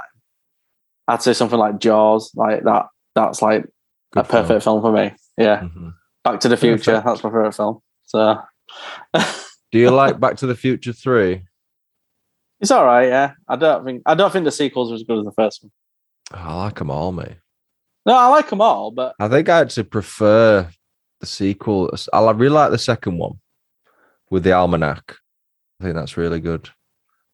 I'd say something like Jaws. Like that. That's like Good a perfect film. for me. Yeah. Mhm. Back to the Future. Perfect. That's my favorite film. So <laughs> Do you like Back to the Future Three? it's all right. Yeah. I don't think I don't think the sequels are as good as the first one. Oh, I like them all, mate. No, I like them all, but I think I actually prefer the sequel. I really like the second one with the almanac. I think that's really good.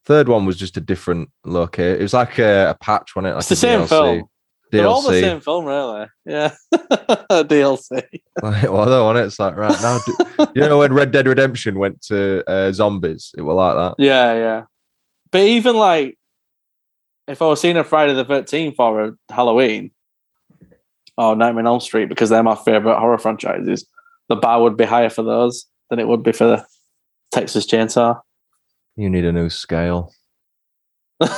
Third one was just a different look. It was like a, a patch, wasn't it? Like it's the same DLC. film. They're all the same film, really. Yeah. <laughs> DLC. <laughs> Like, well, though, wasn't it? It's like right now. do- you know when Red Dead Redemption went to uh, zombies, it was like that. Yeah, yeah. But even like, if I was seeing a Friday the Thirteenth or a Halloween or Nightmare on Elm Street because they're my favorite horror franchises, the bar would be higher for those than it would be for the Texas Chainsaw. You need a new scale. <laughs>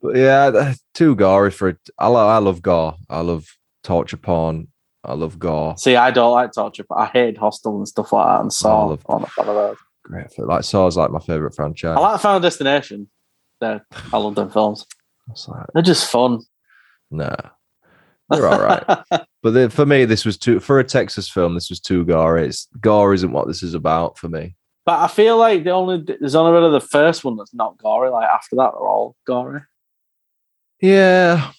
But yeah, too gory for it. I, lo- I love gore. I love torture porn. I love gore. See, I don't like torture, but I hate Hostel and stuff like that, and Saw. I love, a fan of those. Great. Like Saw's like my favorite franchise. I like Final Destination. They're, I love them films. It's like, They're just fun. nah, they're all right. <laughs> But the, for me, this was too for a Texas film. This was too gory. It's gore isn't what this is about for me. But I feel like the only there's only really the first one that's not gory. Like after that, they're all gory. Yeah,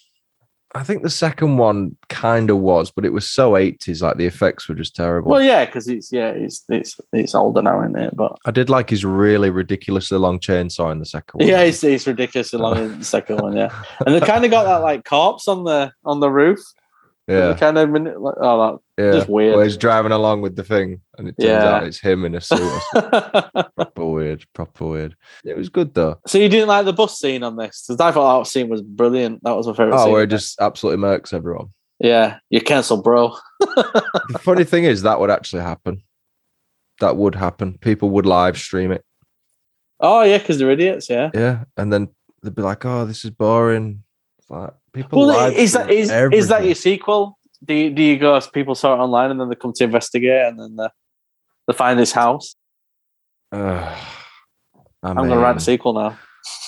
I think the second one kind of was, but it was so eighties. Like the effects were just terrible. Well, yeah, because it's yeah, it's it's it's older now, isn't it? But I did like his really ridiculously long chainsaw in the second one. yeah, it's, it's ridiculous along in the second one. Yeah, and they kind of got that like corpse on the on the roof. Yeah, kind of minute like, oh, that, yeah. just weird. Where he's driving along with the thing, and it turns Yeah. out it's him in a suit. <laughs> proper weird, proper weird. It was good though. so you didn't like the bus scene on this? Because I thought that scene was brilliant. That was my favorite. Oh, scene. where it just absolutely murks everyone. yeah, you cancel, bro. <laughs> the funny thing is that would actually happen. That would happen. People would live stream it. Oh yeah, because they're idiots. Yeah. Yeah. And then they'd be like, oh, this is boring. Like people Well, is that is, is that your sequel? Do you, do you go? People saw it online and then they come to investigate and then they, they find this house. Ugh. <sighs> I I'm gonna write a sequel now.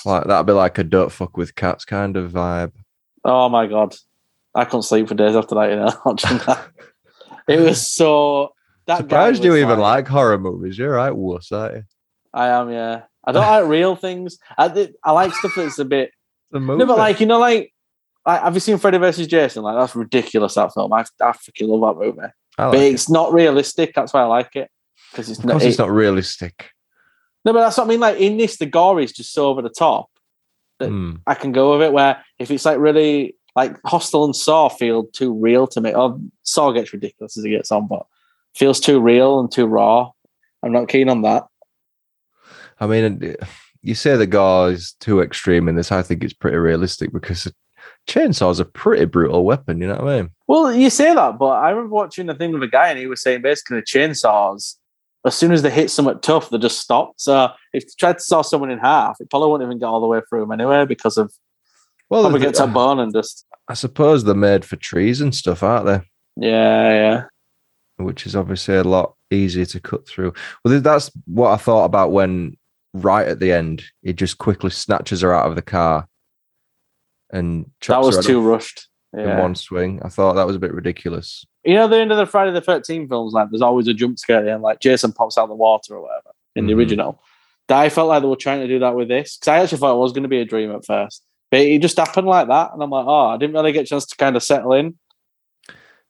like that'd be like a don't fuck with cats kind of vibe. Oh my god, I couldn't sleep for days after that. You know, <laughs> watching that. It was so. That Surprised you even like horror movies. You're right, wuss, aren't you? I am. Yeah, I don't like real things. I I like stuff that's a bit. No, but like you know, like. like have you seen Freddy versus Jason? Like that's ridiculous. That film, I, I freaking love that movie. Like but it. it's not realistic. That's why I like it because it's not. it- it's not realistic. No, but that's what I mean. Like in this, the gore is just so over the top. That- Hmm. I can go with it. Where if it's like really like Hostel and Saw feel too real to me. Or Saw gets ridiculous as it gets on, but feels too real and too raw. I'm not keen on that. I mean, you say the gore is too extreme in this. I think it's pretty realistic because a chainsaw is a pretty brutal weapon. You know what I mean? Well, you say that, but I remember watching a thing with a guy and he was saying basically the chainsaws, as soon as they hit something tough, they just stop. So if you tried to saw someone in half, it probably wouldn't even get all the way through them anyway because of Well, probably gets a <laughs> bone and just I suppose they're made for trees and stuff, aren't they? Yeah, yeah. which is obviously a lot easier to cut through. Well, that's what I thought about when right at the end he just quickly snatches her out of the car and That was too rushed. in Yeah. one swing. I thought that was a bit ridiculous. You know, the end of the Friday the 13th films, like, there's always a jump scare and like Jason pops out of the water or whatever in the Mhm. original. That I felt like they were trying to do that with this because I actually thought it was going to be a dream at first, but it just happened like that, and I'm like, oh, I didn't really get a chance to kind of settle in.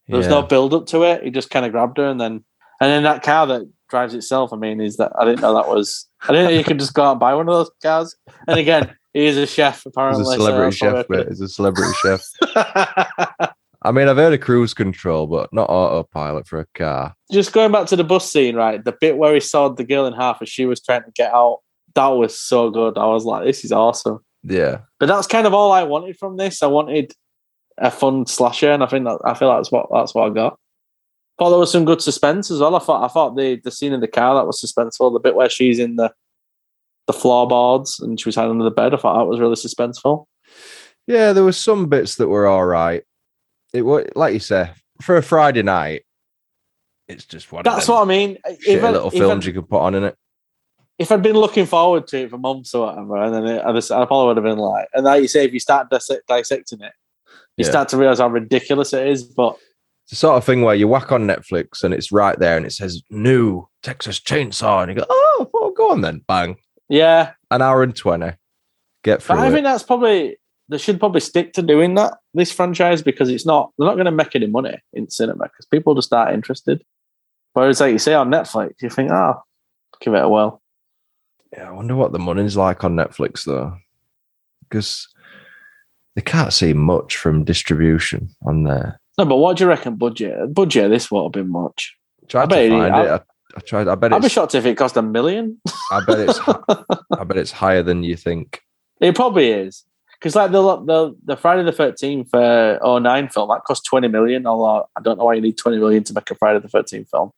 There was Yeah. no build up to it. He just kind of grabbed her, and then and then that car that drives itself. I mean, is that I didn't know that was. I didn't know you could just go out and buy one of those cars. And again, he is a chef apparently. He's a celebrity that's chef, mate. He's a celebrity chef. <laughs> I mean, I've heard of cruise control, but not autopilot for a car. just going back to the bus scene, right? The bit where he sawed the girl in half as she was trying to get out. That was so good. I was like, this is awesome. Yeah. But that's kind of all I wanted from this. I wanted a fun slasher, and I think that I feel that's what that's what I got. Thought there was some good suspense as well. I thought I thought the the scene in the car that was suspenseful. The bit where she's in the the floorboards and she was hiding under the bed. I thought that was really suspenseful. Yeah, there were some bits that were all right. It was like you say, for a Friday night, it's just one. That's what I mean. If, I, little if, films I'd, you could put on in it. if I'd been looking forward to it for months or whatever, and then it, I, just, I probably would have been like, and like you say, if you start dissecting it, you Yeah. start to realize how ridiculous it is. But the sort of thing where you whack on Netflix and it's right there and it says new Texas Chainsaw, and you go, oh, well, go on then, bang, yeah, an hour and twenty, get through But I it. think that's probably they should probably stick to doing that this franchise because it's not they're not going to make any money in cinema because people just aren't interested. Whereas, like you say on Netflix, you think, oh, give it a whirl. Yeah, I wonder what the money's like on Netflix though, because they can't see much from distribution on there. No, but what do you reckon budget? Budget this won't have been much. Tried bet to it- find I- it. I, I tried. I bet I'd be shocked if it cost a million. I bet it's. <laughs> I bet it's higher than you think. it probably is because like the the the Friday the Thirteenth uh, 09 film that cost twenty million. Although I don't know why you need twenty million to make a Friday the Thirteenth film.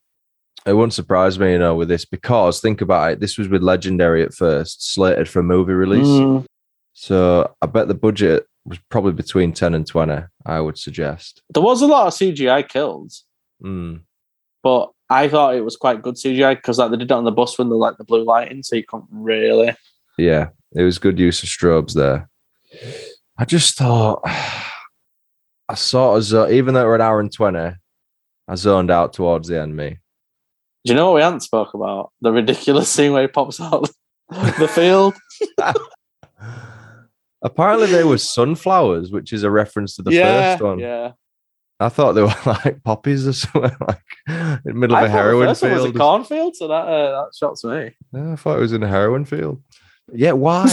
It wouldn't surprise me, you know, with this because think about it. This was with Legendary at first, slated for movie release. Mm. So I bet the budget was probably between ten and twenty. I would suggest. There was a lot of CGI kills. Mm. but I thought it was quite good CGI because like they did it on the bus when they like the blue lighting, so you can't really. Yeah, it was good use of strobes there. I just thought <sighs> I sort of zo- even though we're an hour and twenty, I zoned out towards the end. Me, Do you know what we hadn't spoke about? The ridiculous scene where he pops out <laughs> the field. <laughs> apparently there was sunflowers, which is a reference to the yeah, first one. yeah. I thought they were <laughs> like poppies or something, <laughs> like in the middle of I a thought the heroin first one was a field. cornfield, so that uh, that shocks me. Yeah, I thought it was in a heroin field. Yeah, why?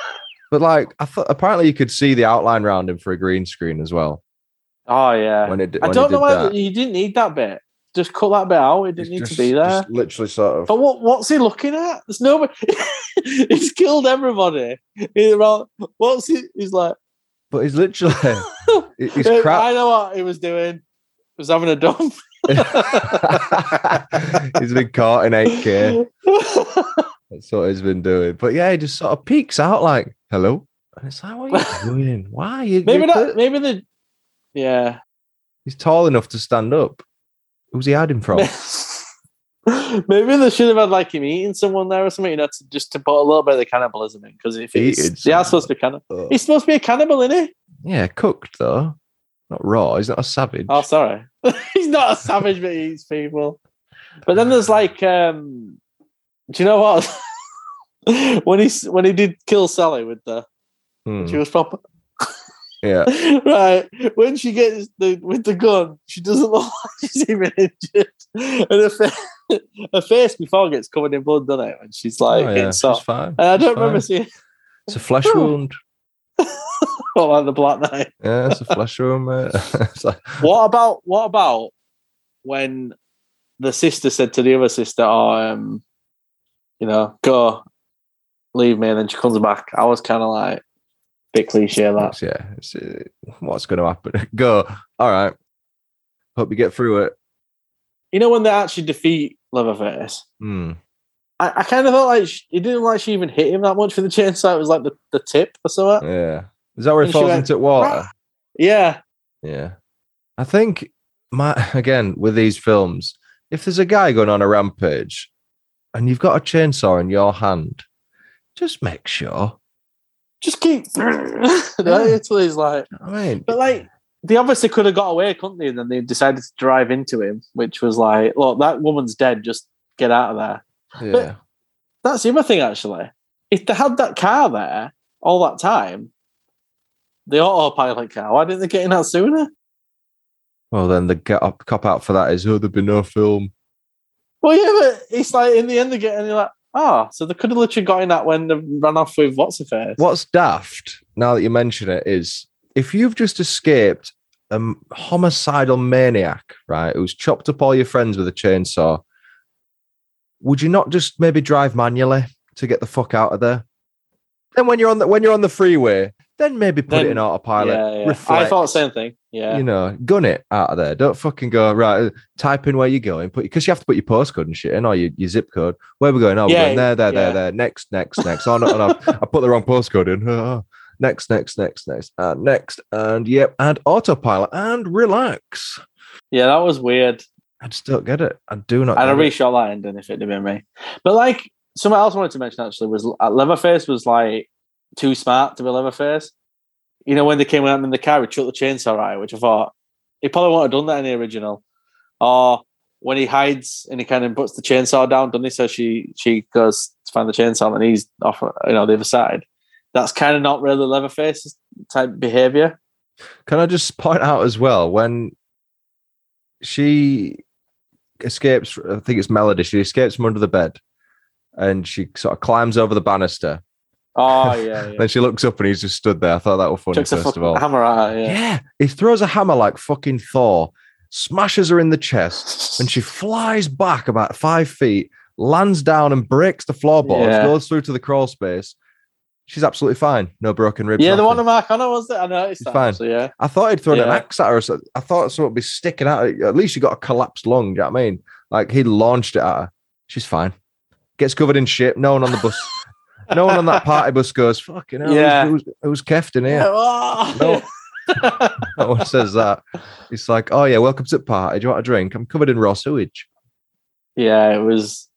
<laughs> but like, I thought apparently you could see the outline round him for a green screen as well. Oh yeah. When it, I don't know why that. you didn't need that bit. Just cut that bit out. It didn't It's need just- to be there. literally sort of. But what what's he looking at? There's nobody. <laughs> he's killed everybody. He's around, what's he? He's like. But he's literally <laughs> he's he's I know what he was doing. He was having a dump. <laughs> he's been caught in 8K. That's what he's been doing. But yeah, he just sort of peeks out like, "Hello," and it's like, "What are you doing? Why?" You, maybe could- Maybe the. Yeah. He's tall enough to stand up. Who's he hiding from? <laughs> maybe they should have had like him eating someone there or something. You know, to, just to put a little bit of the cannibalism in because if he's they are supposed to be cannibal. Oh. He's supposed to be a cannibal, isn't he? Yeah, cooked though, not raw. He's not a savage. Oh, sorry. <laughs> he's not a savage, but he eats people. But then there's <sighs> like, um, do you know what? <laughs> when he when he did kill Sally with the, Hmm, she was proper. Yeah, <laughs> right. When she gets the with the gun, she doesn't look like <laughs> she's even injured. And her, fa- <laughs> her face before gets covered in blood, doesn't it? And she's like oh, yeah, she's fine. And I don't remember seeing It's a flesh wound. oh, like the Black Knight. Yeah, it's a flesh wound, mate. It's like- What about what about when the sister said to the other sister, "Oh, um, you know, go, leave me," and then she comes back? I was kind of like, bit cliche that. yeah, it's, uh, what's going to happen? <laughs> Go. All right. Hope you get through it. You know, when they actually defeat Leatherface, Hmm. I, I kind of felt like she, it didn't like she even hit him that much for the chainsaw. It was like the, the tip or something. Yeah. Is that where And she falls went, into water? Yeah, Yeah. I think my <laughs> again with these films, if there's a guy going on a rampage and you've got a chainsaw in your hand, just make sure. Just keep. <laughs> It's he's like, I mean, but like they obviously could have got away, couldn't they? And then they decided to drive into him, which was like, look, that woman's dead. Just get out of there. yeah. That's the other thing, actually. If they had that car there all that time, the autopilot car, why didn't they get in that sooner? Well, then the get up cop out for that is oh, there'd be no film. Well, yeah, but it's like in the end they get and you're like, oh, so they could have literally got in that when they ran off with what's her face. What's daft now that you mention it is if you've just escaped a homicidal maniac, right, who's chopped up all your friends with a chainsaw, would you not just maybe drive manually to get the fuck out of there? Then when you're on the when you're on the freeway, then maybe put it in autopilot. yeah, yeah. I thought the same thing. Yeah. You know, gun it out of there. Don't fucking go right. Type in where you're going, put because you have to put your postcode and shit in or your, your zip code. Where we're going? Oh, Yeah, we're going there, there, yeah. there, there. Next, next, next. Oh no, no, <laughs> I put the wrong postcode in. Oh, <laughs> next, next, next, next, and next, and yep, and autopilot and relax. yeah, that was weird. I just don't get it. I do not. And I'd have reshot that ending if it had been me. But like something else I wanted to mention actually was uh, Leatherface was like too smart to be Leatherface. You know, when they came out in the car, he chucked the chainsaw her, which I thought he probably wouldn't have done that in the original. Or when he hides and he kind of puts the chainsaw down, doesn't he? So she she goes to find the chainsaw and he's off, you know, the other side. That's kind of not really Leatherface type behavior. Can I just point out as well when she escapes? I think it's Melody. She escapes from under the bed, and she sort of climbs over the banister. Oh yeah, <laughs> yeah. Then she looks up and he's just stood there. I thought that was funny. Chucks first of all, hammer at her. yeah. Yeah. he throws a hammer like fucking Thor, smashes her in the chest, and she flies back about five feet, lands down and breaks the floorboards, Yeah. goes through to the crawl space. She's absolutely fine. No broken ribs. Yeah, the one to Mark Connor was it? I noticed that. fine. So yeah. I thought he'd thrown an axe at her. So I thought someone would be sticking out. At least she got a collapsed lung. Do you know what I mean? Like he launched it at her. She's fine. Gets covered in shit. No one on the bus. <laughs> no one on that party bus goes, fucking hell. Yeah. Who's, who's, who's keft in here? <laughs> Oh. No one says that. It's like, oh, yeah, welcome to the party. Do you want a drink? I'm covered in raw sewage. yeah, it was.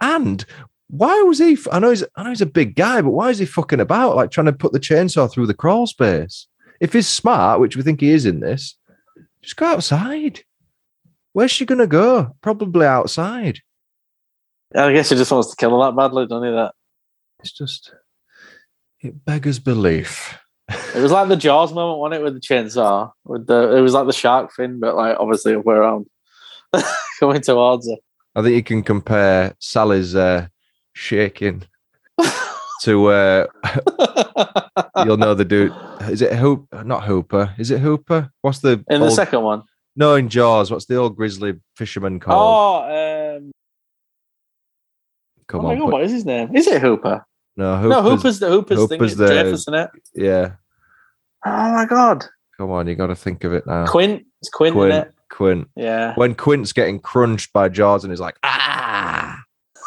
And why was he? I know he's, I know he's a big guy, but why is he fucking about, like trying to put the chainsaw through the crawl space? If he's smart, which we think he is in this, just go outside. Where's she gonna go? Probably outside. I guess he just wants to kill her that badly, doesn't he? That It's just it beggars belief. it was like the Jaws moment, wasn't it, with the chainsaw? With the it was like the shark fin, but like obviously way around <laughs> coming towards her. I think you can compare Sally's uh, shaking <laughs> to uh, <laughs> you'll know the dude. Is it Hoop? Not Hooper. Is it Hooper? What's the In the second one. No, in Jaws. What's the old grizzly fisherman called? Oh, um, Come oh my on, god, put- what is his name? Is it Hooper? No, Hooper's, no, Hooper's the Hooper's, Hooper's thing. the- The... Dreyfuss in it. Yeah, Oh my god, come on, you got to think of it now. Quint. It's Quint, in Quint, it. Quint. Yeah. When Quint's getting crunched by Jaws and he's like, ah,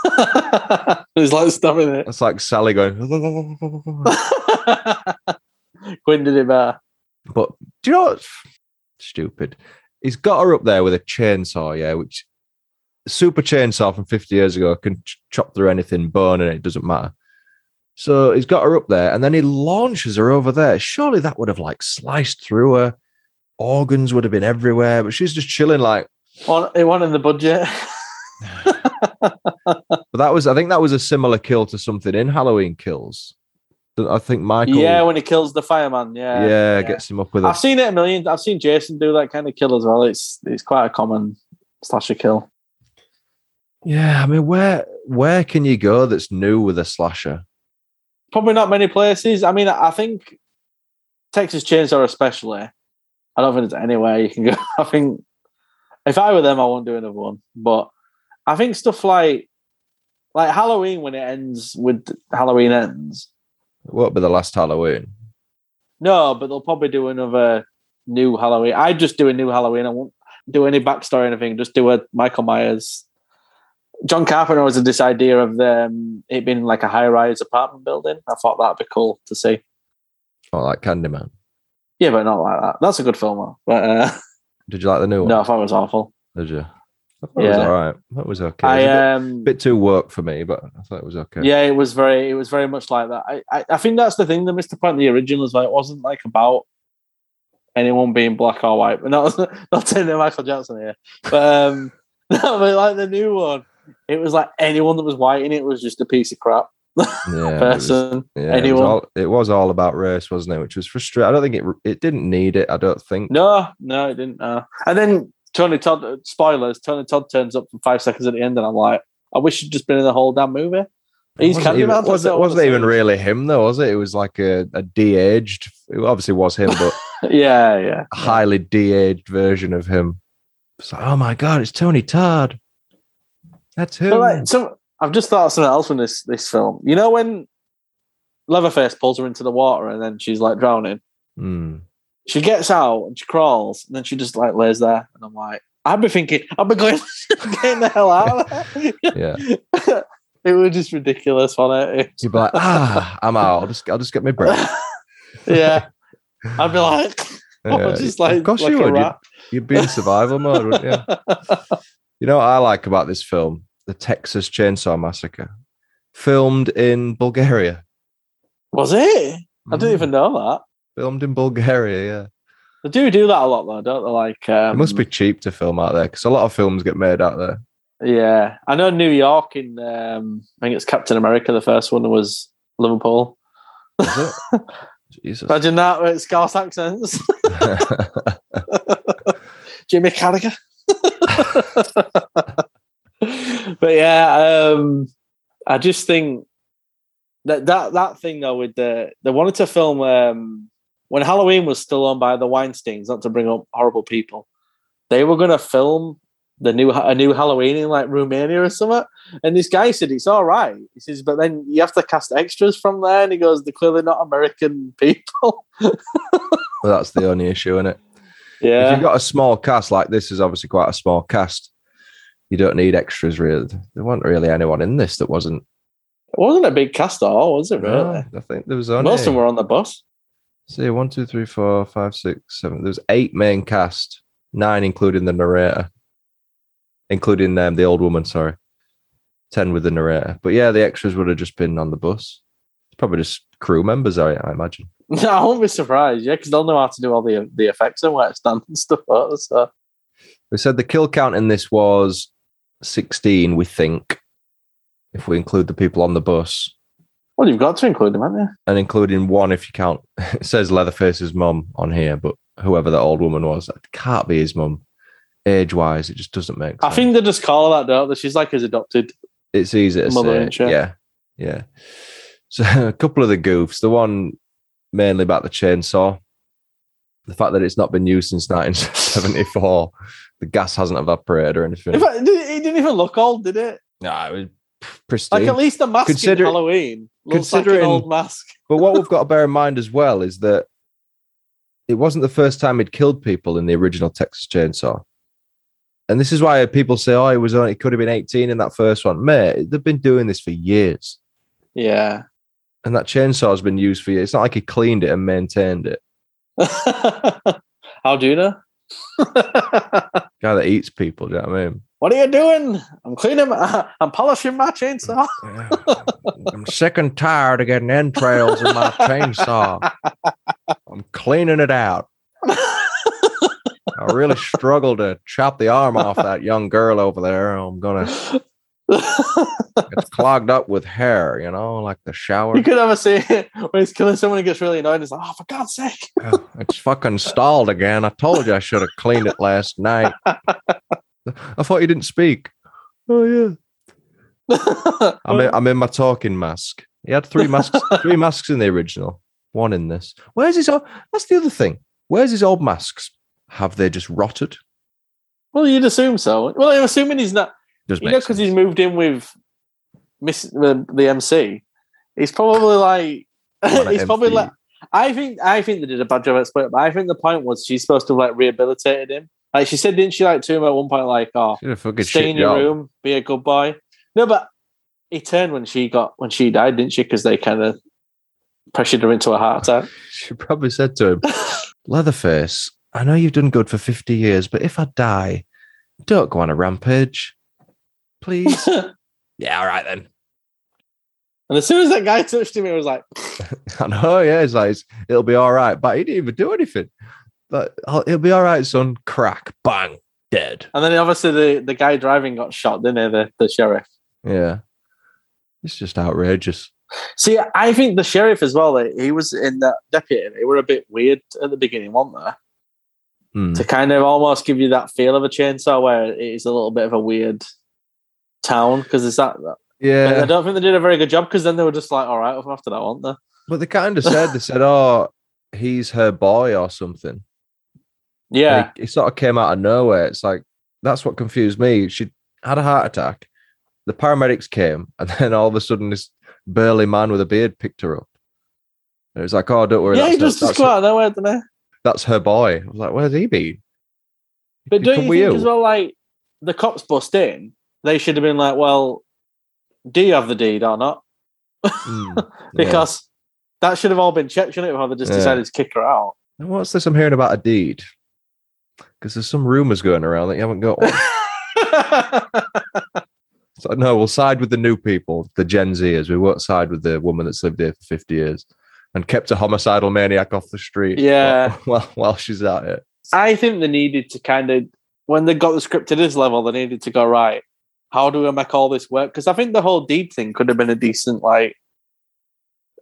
<laughs> He's like stopping it. It's like Sally going. <laughs> Quint did it better. But do you know what's stupid? He's got her up there with a chainsaw, yeah, which super chainsaw from 50 years ago can ch- chop through anything, bone, and it doesn't matter. So he's got her up there and then he launches her over there. Surely that would have like sliced through her. Organs would have been everywhere, but she's just chilling like. One, it wasn't in the budget. <laughs> But that was, I think that was a similar kill to something in Halloween Kills. I think Michael, yeah, when he kills the fireman. Yeah. yeah, gets him up with I've seen it a million. I've seen Jason do that kind of kill as well. It's it's quite a common slasher kill. Yeah, I mean, where where can you go that's new with a slasher? Probably not many places. I mean, I think Texas Chainsaw, especially. I don't think there's anywhere you can go. <laughs> I think if I were them, I won't do another one. But I think stuff like like Halloween when it ends with Halloween ends. It won't be the last Halloween. No, but they'll probably do another new Halloween. I just do a new Halloween. I won't do any backstory or anything. Just do a Michael Myers. John Carpenter was this idea of them it being like a high rise apartment building. I thought that'd be cool to see. Oh, like Candyman. Yeah, but not like that. That's a good film, though. But uh, <laughs> Did you like the new one? No, I thought it was awful. Did you? I thought it was Yeah. all right. That was okay. I was a um, bit, bit too work for me, but I thought it was okay. yeah, it was very, it was very much like that. I, I, I think that's the thing that the point. The original is like it wasn't like about anyone being black or white. But <laughs> not not saying that Michael Jackson here, but um, <laughs> no, but like the new one, it was like anyone that was white in it was just a piece of crap Yeah, it <laughs> was- person. yeah, it was, anyone. all, it was all about race, wasn't it? Which was frustrating. I don't think it it didn't need it. I don't think. No, no, it didn't. Uh, and then Tony Todd, spoilers, Tony Todd turns up for five seconds at the end, and I'm like, I wish he'd just been in the whole damn movie. He's wasn't even, wasn't, all wasn't even really him though, was it? It was like a, a de-aged. It obviously was him, but <laughs> Yeah, yeah. a highly de-aged version of him. It's like, oh my god, it's Tony Todd. That's. But like, so I've just thought of something else from this this film. You know when Leatherface pulls her into the water and then she's like drowning. Hmm. She gets out and she crawls and then she just like lays there, and I'm like, I'd be thinking, I'd be going, <laughs> getting the hell out. Yeah, <laughs> it was just ridiculous, wasn't it? you'd be like, ah, I'm out. I'll just, I'll just get my breath. <laughs> yeah, I'd be like, Yeah, just like, of course like you would. You'd, you'd be in survival mode, wouldn't you? You know what I like about this film? The Texas Chainsaw Massacre, filmed in Bulgaria. Was it? I didn't Mm. even know that. filmed in Bulgaria. Yeah, They do do that a lot though, don't they? Like, um, it must be cheap to film out there because a lot of films get made out there. Yeah, I know New York. In um, I think it's Captain America. The first one was Liverpool. It? <laughs> Jesus. Imagine that with Scouse accents. <laughs> <laughs> Jimmy Carragher. <laughs> but yeah, um, I just think that that that thing though with the they wanted to film um, when Halloween was still on by the Weinsteins, not to bring up horrible people. They were going to film the new a new Halloween in like Romania or something, and this guy said it's all right. He says, but then you have to cast extras from there, and he goes, they're clearly not American <laughs> people. Well, that's the only issue in it. Yeah. If you've got a small cast like this, is obviously quite a small cast. You don't need extras, really. There wasn't really anyone in this that wasn't. it wasn't a big cast at all, was it? Really? No, I think there was only. Most of them were on the bus. See, one, two, three, four, five, six, seven. There's eight main cast, nine including the narrator, including um, the old woman. Sorry, ten with the narrator. But yeah, the extras would have just been on the bus. It's probably just crew members, I, I imagine. <laughs> No, I won't be surprised. Yeah, because they'll know how to do all the the effects and where it's done and stuff. like So We said the kill count in this was sixteen. We think, if we include the people on the bus, well, you've got to include them, haven't you? and including one if you count. <laughs> It says Leatherface's mum on here, but whoever that old woman was, that can't be his mum. Age wise, it just doesn't make sense. I think they just call her that, don't they? She's like his adopted. it's easy to Mother, say. Yeah, yeah. So <laughs> a couple of the goofs. The one mainly about the chainsaw. The fact that it's not been used since 1974. the gas hasn't evaporated or anything. In fact, it didn't- even look old, did it? Nah, it was pristine. Like at least the mask Consider- in Halloween looks like considering- an old mask. <laughs> But what we've got to bear in <laughs> mind as well is that it wasn't the first time he'd killed people in the original Texas Chainsaw. And this is why people say, oh, it was only, it could have been 18 in that first one. Mate, they've been doing this for years. Yeah. And that chainsaw has been used for years. It's not like he cleaned it and maintained it. How do you know? <laughs> Guy that eats people, do you know what I mean? what are you doing? I'm cleaning. My, <laughs> I'm polishing my chainsaw. <laughs> I'm sick and tired of getting entrails in my chainsaw. I'm cleaning it out. I really struggled to chop the arm off that young girl over there. I'm gonna <laughs> it's clogged up with hair, you know, like the shower. you could ever see it when he's killing someone, he gets really annoyed. He's like, "Oh, for God's sake!" <laughs> Oh, it's fucking stalled again. I told you I should have cleaned it last night. <laughs> I thought you didn't speak. Oh yeah. I'm in, I'm in my talking mask. He had three masks, three masks in the original, one in this. Where's his? old- That's the other thing. Where's his old masks? Have they just rotted? well, you'd assume so. Well, I'm assuming he's not. Does You know, because he's moved in with Miss the, the MC. He's probably like. <laughs> He's probably like. I think I think they did a bad job at split, but I think the point was she's supposed to have like rehabilitated him. Like she said, didn't she? Like to him at one point, like, "Oh, Did a fucking stay in your job. room, be a good boy." No, but he turned when she got when she died, didn't she? Because they kind of pressured her into a heart attack. <laughs> She probably said to him, "Leatherface, I know you've done good for 50 years, but if I die, don't go on a rampage. Please. <laughs> yeah, all right then. And as soon as that guy touched him, it was like, <laughs> I know, yeah. It's like, it's- it'll be all right. But he didn't even do anything. But "Oh, it'll be all right, son. Crack, bang, dead. and then obviously the, the guy driving got shot, didn't he? The, the sheriff. Yeah. It's just outrageous. See, I think the sheriff as well, he was in that deputy, they were a bit weird at the beginning, weren't they? Hmm. To kind of almost give you that feel of a chainsaw where it is a little bit of a weird town because it's that. Yeah, I don't think they did a very good job because then they were just like, all right, after that, weren't they? But they kind of said, they said, oh, he's her boy or something. Yeah. Like, it sort of came out of nowhere. It's like that's what confused me. She had a heart attack. The paramedics came, <laughs> and then all of a sudden, this burly man with a beard picked her up. And it was like, "Oh, don't worry, yeah, he that's, just, that's, out of nowhere, didn't he? that's her boy." I was like, "Where's he been?" But He don't you think as well, like the cops bust in, they should have been like, well, do you have the deed or not? Mm, yeah. <laughs> Because that should have all been checked, shouldn't it? Before they just Yeah. decided to kick her out. And what's this I'm hearing about a deed? Because there's some rumors going around that you haven't got one. <laughs> so no, we'll side with the new people, the Gen Zers. We won't side with the woman that's lived here for 50 years and kept a homicidal maniac off the street. Yeah. while, <laughs> while, while she's out here. I think they needed to kind of, when they got the script to this level, they needed to go, right, how do we make all this work? Because I think the whole deep thing could have been a decent, like,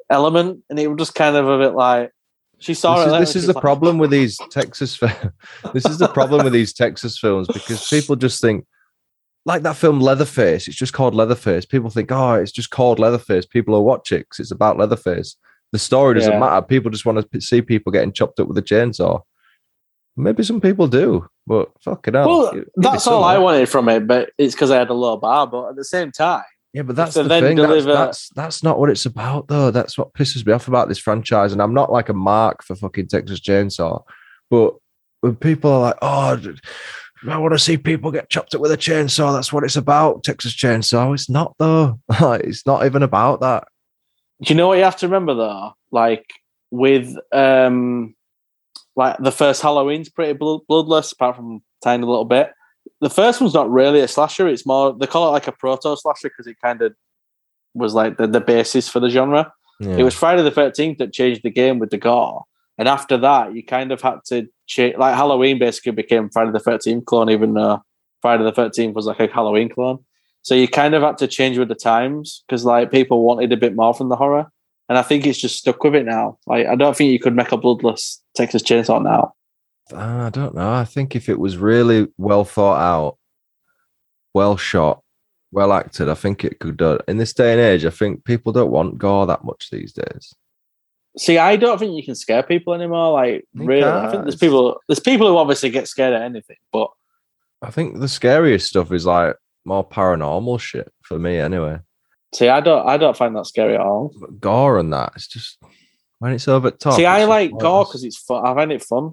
element. And it was just kind of a bit like, she saw This it. is, this is the like, problem with these Texas. <laughs> this is the problem with these Texas films because people just think, like that film Leatherface. It's just called Leatherface. People think, oh, it's just called Leatherface. People will watch it because it's about Leatherface. The story doesn't Yeah. matter. People just want to see people getting chopped up with a chainsaw. Maybe some people do, but fucking hell. Well, Give that's all I wanted from it, but it's because I had a low bar. But at the same time, Yeah, but that's the thing. That's, deliver- that's that's not what it's about, though. That's what pisses me off about this franchise. And I'm not like a mark for fucking Texas Chainsaw, but when people are like, "Oh, I want to see people get chopped up with a chainsaw," that's what it's about. Texas Chainsaw. It's not though. <laughs> it's not even about that. Do you know what you have to remember though? Like with um like the first Halloween's pretty blood- bloodless, apart from a tiny little bit. The first one's not really a slasher. It's more they call it like a proto slasher because it kind of was like the, the basis for the genre. Yeah. It was Friday the Thirteenth that changed the game with the gore, and after that, you kind of had to change. Like Halloween basically became Friday the Thirteenth clone, even though Friday the Thirteenth was like a Halloween clone. So you kind of had to change with the times because like people wanted a bit more from the horror, and I think it's just stuck with it now. Like I don't think you could make a bloodless Texas Chainsaw now. Ah, I don't know. I think if it was really well thought out, well shot, well acted, I think it could do. In this day and age, I think people don't want gore that much these days. See, I don't think you can scare people anymore. Like You really, I think there's people there's people who obviously get scared at anything, but I think the scariest stuff is like more paranormal shit for me, anyway. See, I don't I don't find that scary at all. But gore and that, it's just when it's over the top. See, I like gore because it's fun. I find it fun.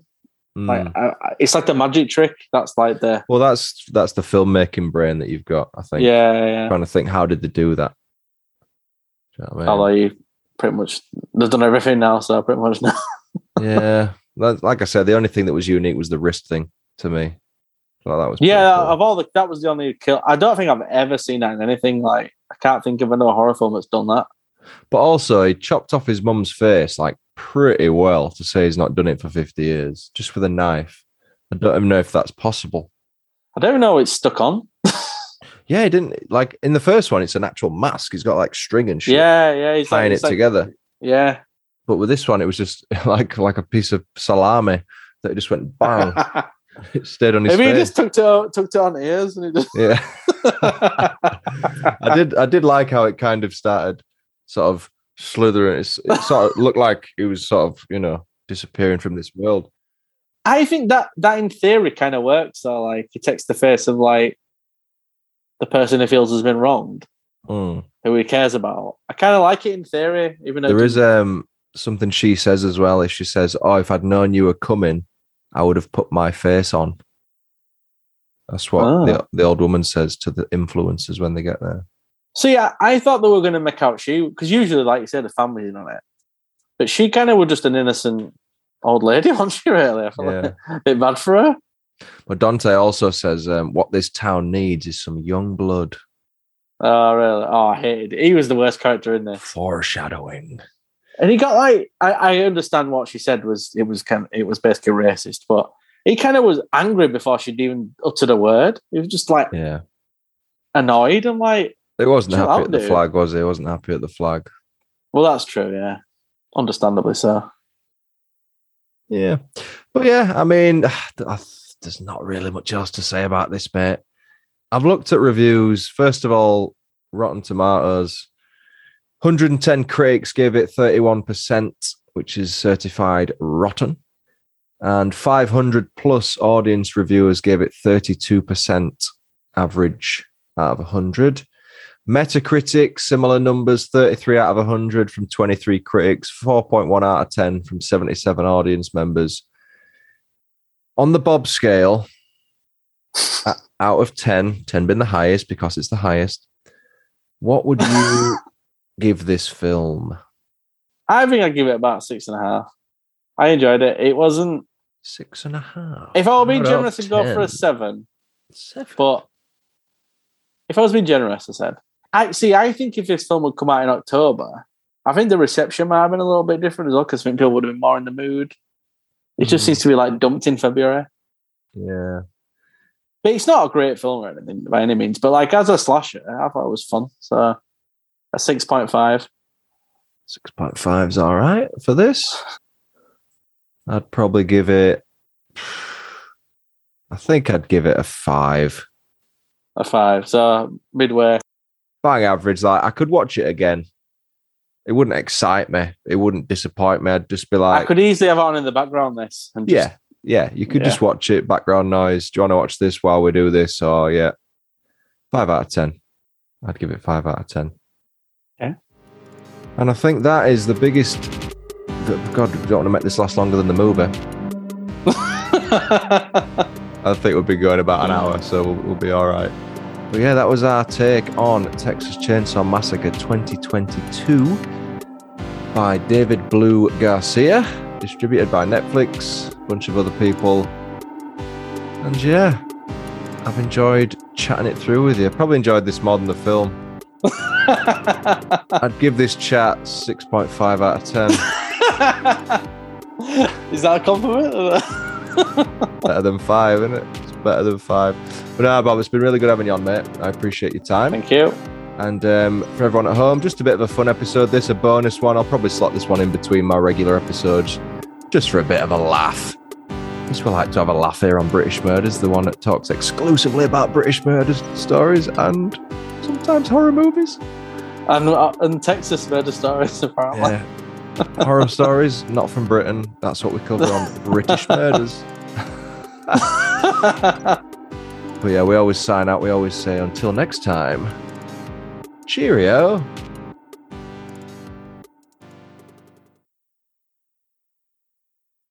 Mm. Like I, I- it's like the magic trick. That's like the well, that's that's the filmmaking brain that you've got. I think. yeah, yeah. Trying to think, how did they do that? Do you know what I mean? Although you pretty much they've done everything now, so pretty much now. <laughs> yeah, Like- I said, the only thing that was unique was the wrist thing to me. So that was yeah, cool. of all the that was the only kill. I don't think I've ever seen that in anything. Like I can't think of another horror film that's done that. But also, he chopped off his mum's face like pretty well to say he's not done it for fifty years, just with a knife. I don't even know if that's possible. I don't know it's stuck on. <laughs> Yeah, he didn't like in the first one. It's an actual mask. He's got like string and shit Yeah, yeah. He's tying like, it like- together. Yeah. But with this one, it was just <laughs> like like a piece of salami that just went bang. <laughs> it stayed on his Maybe he just took it took it on ears and it just. Yeah, <laughs> I did. I did like how it kind of started, sort of slithering. It's, it sort of looked like it was sort of you know disappearing from this world. I think that that in theory kind of works. So like he takes the face of like the person who feels has been wronged, Mm. who he cares about. I kind of like it in theory, even though There is um something she says as well. If she says, "Oh, if I'd known you were coming, I would have put my face on." That's what Ah. the, the old woman says to the influencers when they get there. So yeah, I thought they were going to make out she because usually, like you said, the family's in on it, but she kind of was just an innocent old lady, <laughs> wasn't she? Really, I feel Yeah. like a bit bad for her. But Dante also says um, what this town needs is some young blood. Oh, really? Oh, I hated it. He was the worst character in this. Foreshadowing. And he got like I, I understand what she said was it was kind of, it was basically racist, but he kind of was angry before she'd even uttered a word. He was just like Yeah. annoyed and like, He wasn't happy at the dude. flag, was he? He wasn't happy at the flag. well, that's true, yeah, understandably so. Yeah. But yeah, I mean, <sighs> there's not really much else to say about this, mate. I've looked at reviews. First of all, Rotten Tomatoes. 110 critics gave it 31%, which is certified rotten. And 500 plus audience reviewers gave it 32% average out of 100. Metacritic, similar numbers 33 out of 100 from 23 critics, 4.1 out of 10 from 77 audience members. On the Bob scale, out of 10, 10 being the highest because it's the highest, what would you <laughs> give this film? I think I'd give it about six and a half. I enjoyed it. It wasn't. Six and a half. If I were being generous, I'd go for a seven. Seven. But if I was being generous, I said, I see. I think if this film would come out in October, I think the reception might have been a little bit different as well because I think people would have been more in the mood. It just Mhm. seems to be like dumped in February. Yeah. But it's not a great film or anything by any means. But like as a slasher, I thought it was fun. So a six point five. 6.5 is all right for this. <laughs> I'd probably give it, I think I'd give it a five. A five. So midway. Bang average. Like I could watch it again. It wouldn't excite me. It wouldn't disappoint me. I'd just be like, I could easily have it on in the background this and just, yeah, yeah. You could Yeah. just watch it, background noise. Do you want to watch this while we do this? Or yeah, five out of ten. I'd give it five out of ten. Okay. And I think that is the biggest. God, we don't want to make this last longer than the movie. <laughs> I think we'll be going about an hour, so we'll, we'll be all right. But yeah, that was our take on Texas Chainsaw Massacre 2022 by David Blue Garcia, distributed by Netflix, a bunch of other people. And yeah, I've enjoyed chatting it through with you. I probably enjoyed this more than the film. <laughs> I'd give this chat 6.5 out of 10. <laughs> <laughs> Is that a compliment? <laughs> better than 5, isn't it? It's better than 5. But no, Bob, it's been really good having you on, mate. I appreciate your time. Thank you. And um, for everyone at home, just a bit of a fun episode. This a bonus one. I'll probably slot this one in between my regular episodes, just for a bit of a laugh. Just we like to have a laugh here on British Murders, the one that talks exclusively about British murders stories and sometimes horror movies. And, uh, and Texas murder stories, apparently. Yeah. Horror stories, not from Britain. That's what we cover on British <laughs> Murders. But yeah, we always sign out. We always say until next time. Cheerio.